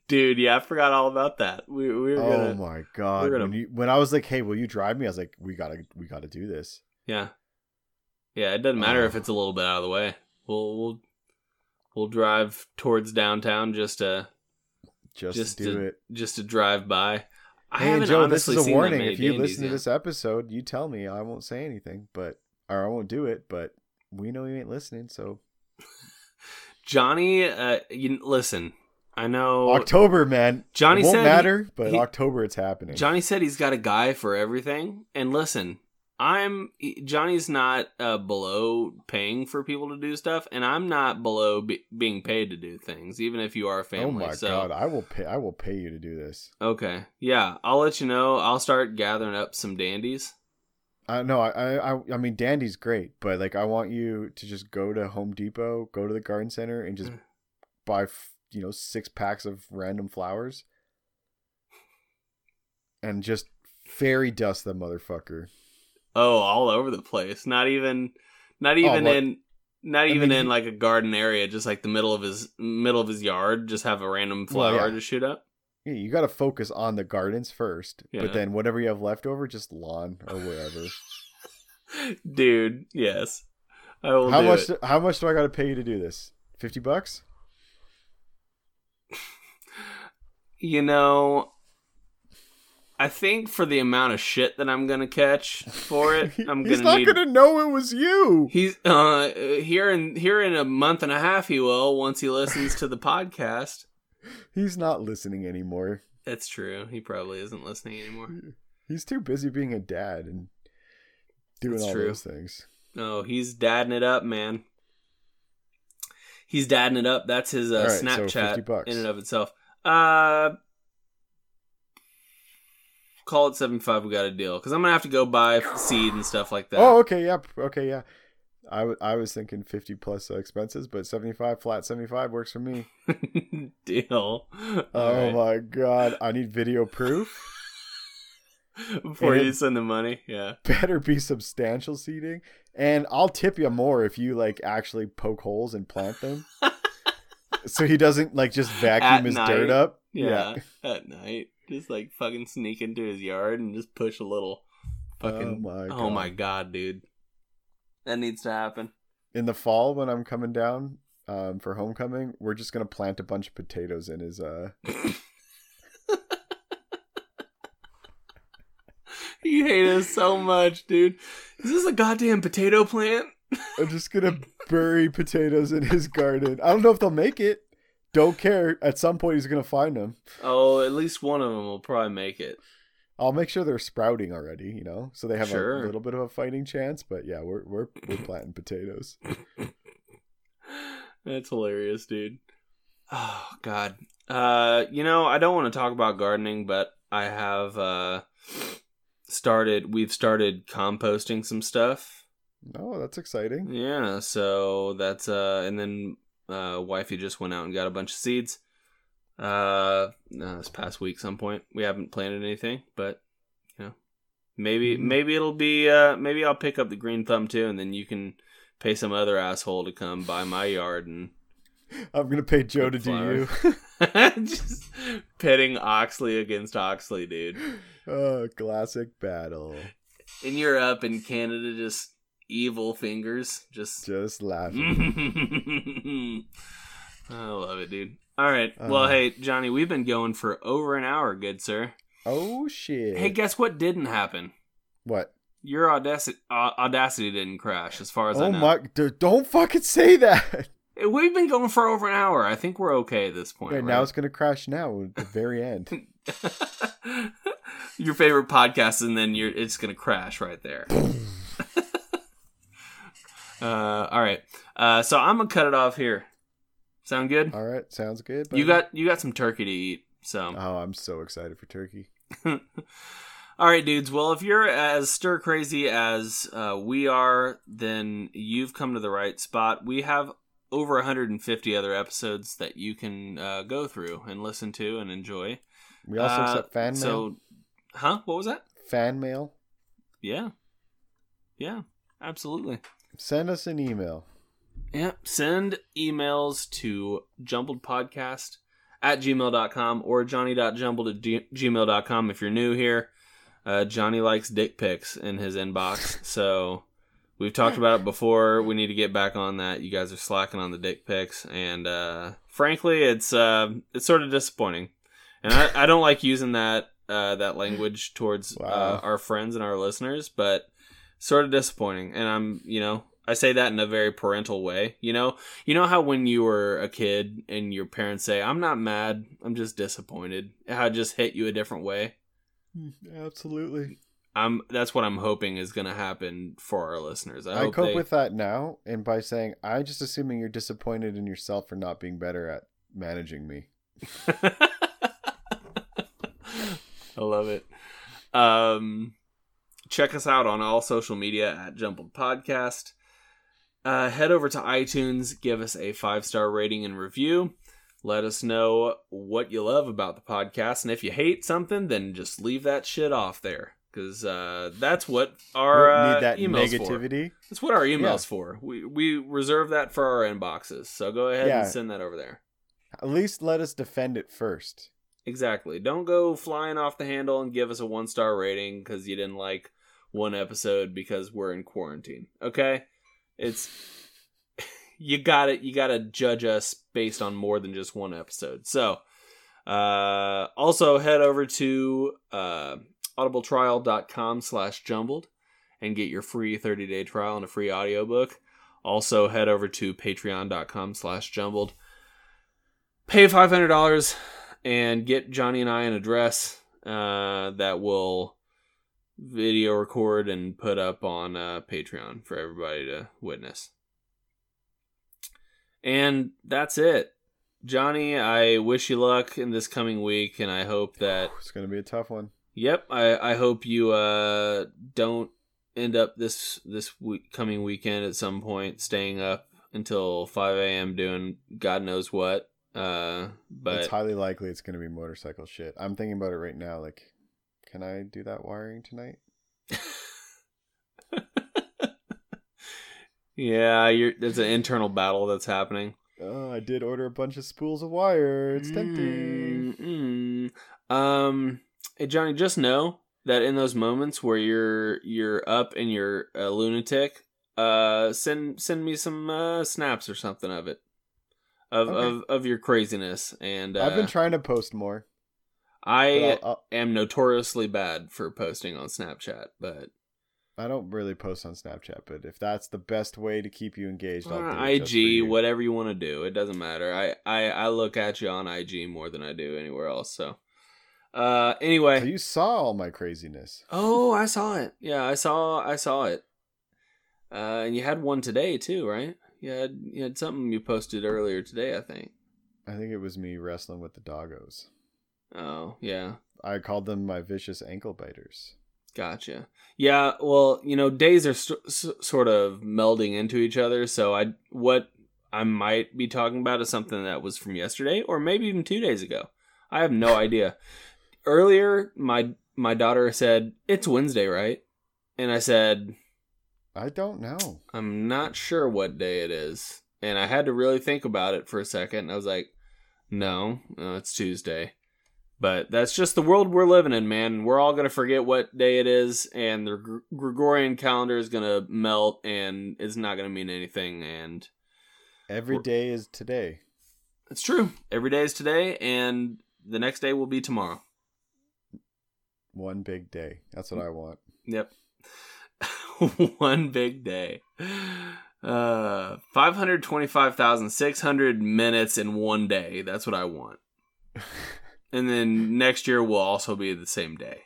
dude, yeah, I forgot all about that. We, we were Oh gonna, my god! we're gonna- When, you, when I was like, "Hey, will you drive me?" I was like, "We gotta, we gotta do this." yeah, yeah. It doesn't matter if Oh. it's a little bit out of the way. We'll we'll we'll drive towards downtown just to Just, just to do to it. just to drive by. I Hey, Joe, this is a warning. If you listen to yet. this episode, you tell me. I won't say anything, but or I won't do it. But we know you ain't listening, so [laughs] Johnny, uh, you listen. I know October, man. Johnny it won't said he- matter, but he- October it's happening. Johnny said he's got a guy for everything. And listen, I'm Johnny's not uh, below paying for people to do stuff, and I'm not below be, being paid to do things, even if you are a family. oh family. my so god, I will pay. I will pay you to do this. okay, yeah, I'll let you know. I'll start gathering up some dandies. I no, I, I, I mean, Dandy's great, but like, I want you to just go to Home Depot, go to the garden center, and just [sighs] buy, f- you know, six packs of random flowers, and just fairy dust the motherfucker. Oh, all over the place. Not even, not Oh, even what- in, not I even mean, in like a garden area. Just like the middle of his middle of his yard. Just have a random Well, flower yeah. to shoot up. Yeah, you got to focus on the gardens first, Yeah. but then whatever you have left over, just lawn or wherever. [laughs] Dude, yes, I will. how do much? it. Do, how much do I got to pay you to do this? Fifty bucks? [laughs] You know, I think for the amount of shit that I'm gonna catch for it, [laughs] I'm He's gonna not need. gonna know it was you. He's uh here in here in a month and a half. He will once he listens to the podcast. He's not listening anymore. That's true. He probably isn't listening anymore. He's too busy being a dad and doing That's all true. those things. No, he's dadding it up, man. He's dadding it up. That's his uh, right, so Snapchat 50 bucks. in and of itself. Uh, call it seventy five. We got a deal because I'm gonna have to go buy seed and stuff like that. Oh, okay, yeah, okay, yeah. I, w- I was thinking 50 plus expenses, but 75 flat 75 works for me. [laughs] deal. Oh All my god, I need video proof. right. [laughs] Before and- you send the money, yeah. Better be substantial seeding, and I'll tip you more if you like actually poke holes and plant them. [laughs] so he doesn't like just vacuum At his night. dirt up. Yeah, at night, just like fucking sneak into his yard and just push a little. Fucking. Oh my Oh God. my god, dude. That needs to happen. In the fall when I'm coming down um, for homecoming, we're just gonna plant a bunch of potatoes in his uh [laughs] You hate us so much, dude. Is this a goddamn potato plant? I'm just gonna bury potatoes in his garden. I don't know if they'll make it. Don't care. At some point, he's gonna find them. Oh, at least one of them will probably make it. I'll make sure they're sprouting already. You know, so they have Sure. a little bit of a fighting chance. But yeah, we're we're we're planting potatoes. [laughs] That's hilarious, dude. Oh god. Uh, you know, I don't want to talk about gardening, but I have uh started. We've started composting some stuff. Oh, that's exciting. Yeah, so that's uh, and then uh, wifey just went out and got a bunch of seeds. Uh, no, this past week, some point we haven't planted anything, but you know, maybe Mhm. maybe it'll be uh, maybe I'll pick up the green thumb too, and then you can pay some other asshole to come by my yard and I'm gonna pay Joe to do you. [laughs] just pitting Oxley against Oxley, dude. [laughs] oh, classic battle. And you're up in Canada, just evil fingers, just [laughs] Just laughing. I love it, dude. All right. Well, Uh. hey, Johnny, we've been going for over an hour, good sir. Oh shit. Hey, guess what didn't happen? what? Your audacity, uh, audacity didn't crash, as far as I Oh know. my! d- Don't fucking say that. We've been going for over an hour. I think we're okay at this point. Right? now it's gonna crash now at the very end. [laughs] Your favorite podcast, and then you're it's gonna crash right there. [laughs] uh, all right. Uh, so I'm gonna cut it off here. Sound good? All right, sounds good. You got you got some turkey to eat. So Oh, I'm so excited for turkey. [laughs] All right, dudes. Well, if you're as stir crazy as uh, we are, then you've come to the right spot. We have over 150 other episodes that you can uh, go through and listen to and enjoy. We also Uh, accept fan mail. So, huh? What was that? Fan mail. Yeah, yeah, absolutely. Send us an email. Yeah, send emails to jumbledpodcast at gmail.com or johnny.jumbled at g- gmail.com if you're new here. Uh, Johnny likes dick pics in his inbox, so we've talked about it before. We need to get back on that. You guys are slacking on the dick pics, and uh, frankly, it's uh, it's sort of disappointing. And I, I don't like using that uh, that language towards uh, Wow. our friends and our listeners, but sort of disappointing. And I'm, you know, I say that in a very parental way. You know, you know how when you were a kid and your parents say, "I'm not mad, I'm just disappointed," how it just hit you a different way. Absolutely. I'm. That's what I'm hoping is going to happen for our listeners. I, I, hope cope they, with that now, and by saying I'm just assuming you're disappointed in yourself for not being better at managing me. [laughs] I love it. Um, check us out on all social media at Jumbled Podcast. Uh, head over to iTunes, give us a five star rating and review. Let us know what you love about the podcast, and if you hate something, then just leave that shit off there because uh, that's what our uh, need that emails negativity. for. That's what our emails Yeah. for. We we reserve that for our inboxes. So go ahead Yeah. and send that over there. At least let us defend it first. Exactly. Don't go flying off the handle and give us a one star rating because you didn't like one episode because we're in quarantine. Okay, it's [laughs] you got it. You got to judge us based on more than just one episode. So, uh, also head over to uh, audibletrial.com slash jumbled and get your free 30 day trial and a free audiobook. Also head over to patreon.com slash jumbled. Pay $500 and get Johnny and I an address uh, that will video record and put up on uh, Patreon for everybody to witness. And that's it. Johnny, I wish you luck in this coming week, and I hope that It's gonna be a tough one. Yep, I, I hope you uh don't end up this this week coming weekend at some point staying up until five a.m. doing God knows what. Uh, but it's highly likely it's gonna be motorcycle shit. I'm thinking about it right now. Like, can I do that wiring tonight? [laughs] yeah, you're there's an internal battle that's happening. Oh, I did order a bunch of spools of wire. It's tempting. Mm, mm. Um, hey Johnny, just know that in those moments where you're you're up and you're a lunatic, uh, send send me some uh, snaps or something of it, of Okay. of of your craziness. And uh, I've been trying to post more. I I'll- I'll- am notoriously bad for posting on Snapchat, but I don't really post on Snapchat, but if that's the best way to keep you engaged, I'll uh, it just for IG, you. whatever you want to do, it doesn't matter. I, I I look at you on IG more than I do anywhere else. So, uh, anyway, So you saw all my craziness. Oh, [laughs] I saw it. Yeah, I saw I saw it. Uh, and you had one today too, right? You had you had something you posted earlier today, I think. I think it was me wrestling with the doggos. Oh, yeah. I called them my vicious ankle biters. Gotcha. Yeah, well, you know, days are st- s- sort of melding into each other, so I what I might be talking about is something that was from yesterday or maybe even 2 days ago. I have no idea. Earlier, my my daughter said, "It's Wednesday, right?" And I said, I don't know. I'm not sure what day it is. And I had to really think about it for a second. And I was like, no, no, it's Tuesday. But that's just the world we're living in, man. We're all going to forget what day it is. And the Gr- Gregorian calendar is going to melt and it's not going to mean anything. And every day is today. it's true. Every day is today. And the next day will be tomorrow. One big day. That's what mm. I want. Yep. [laughs] One big day. Uh 525,600 minutes in one day. That's what I want. [laughs] And then next year will also be the same day.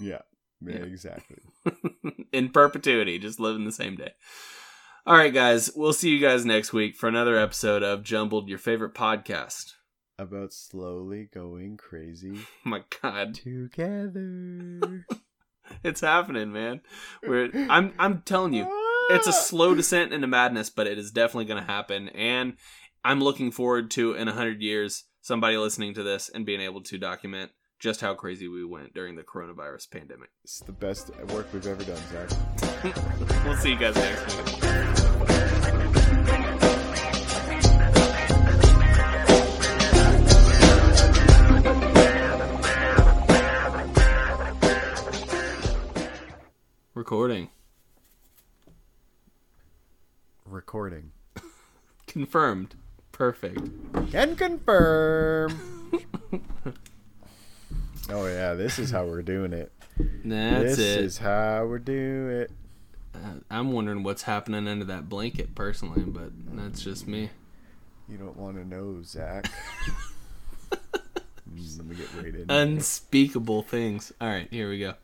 Yeah, yeah, Yeah. exactly. [laughs] in perpetuity, just living the same day. All right, guys. We'll see you guys next week for another episode of Jumbled, your favorite podcast. About slowly going crazy Oh my God, together. [laughs] it's happening, man. We're, I'm, I'm telling you, it's a [laughs] slow descent into madness, but it is definitely going to happen. And I'm looking forward to in a hundred years somebody listening to this and being able to document just how crazy we went during the coronavirus pandemic. It's the best work we've ever done, Zach. [laughs] We'll see you guys next week. Recording. Recording. Confirmed. Perfect. Can confirm. oh yeah, this is how we're doing it. That's this it. is how we're doing it. Uh, I'm wondering what's happening under that blanket personally, but that's just me. You don't want to know, Zach. [laughs] Let me get right in. Unspeakable things. All right, here we go.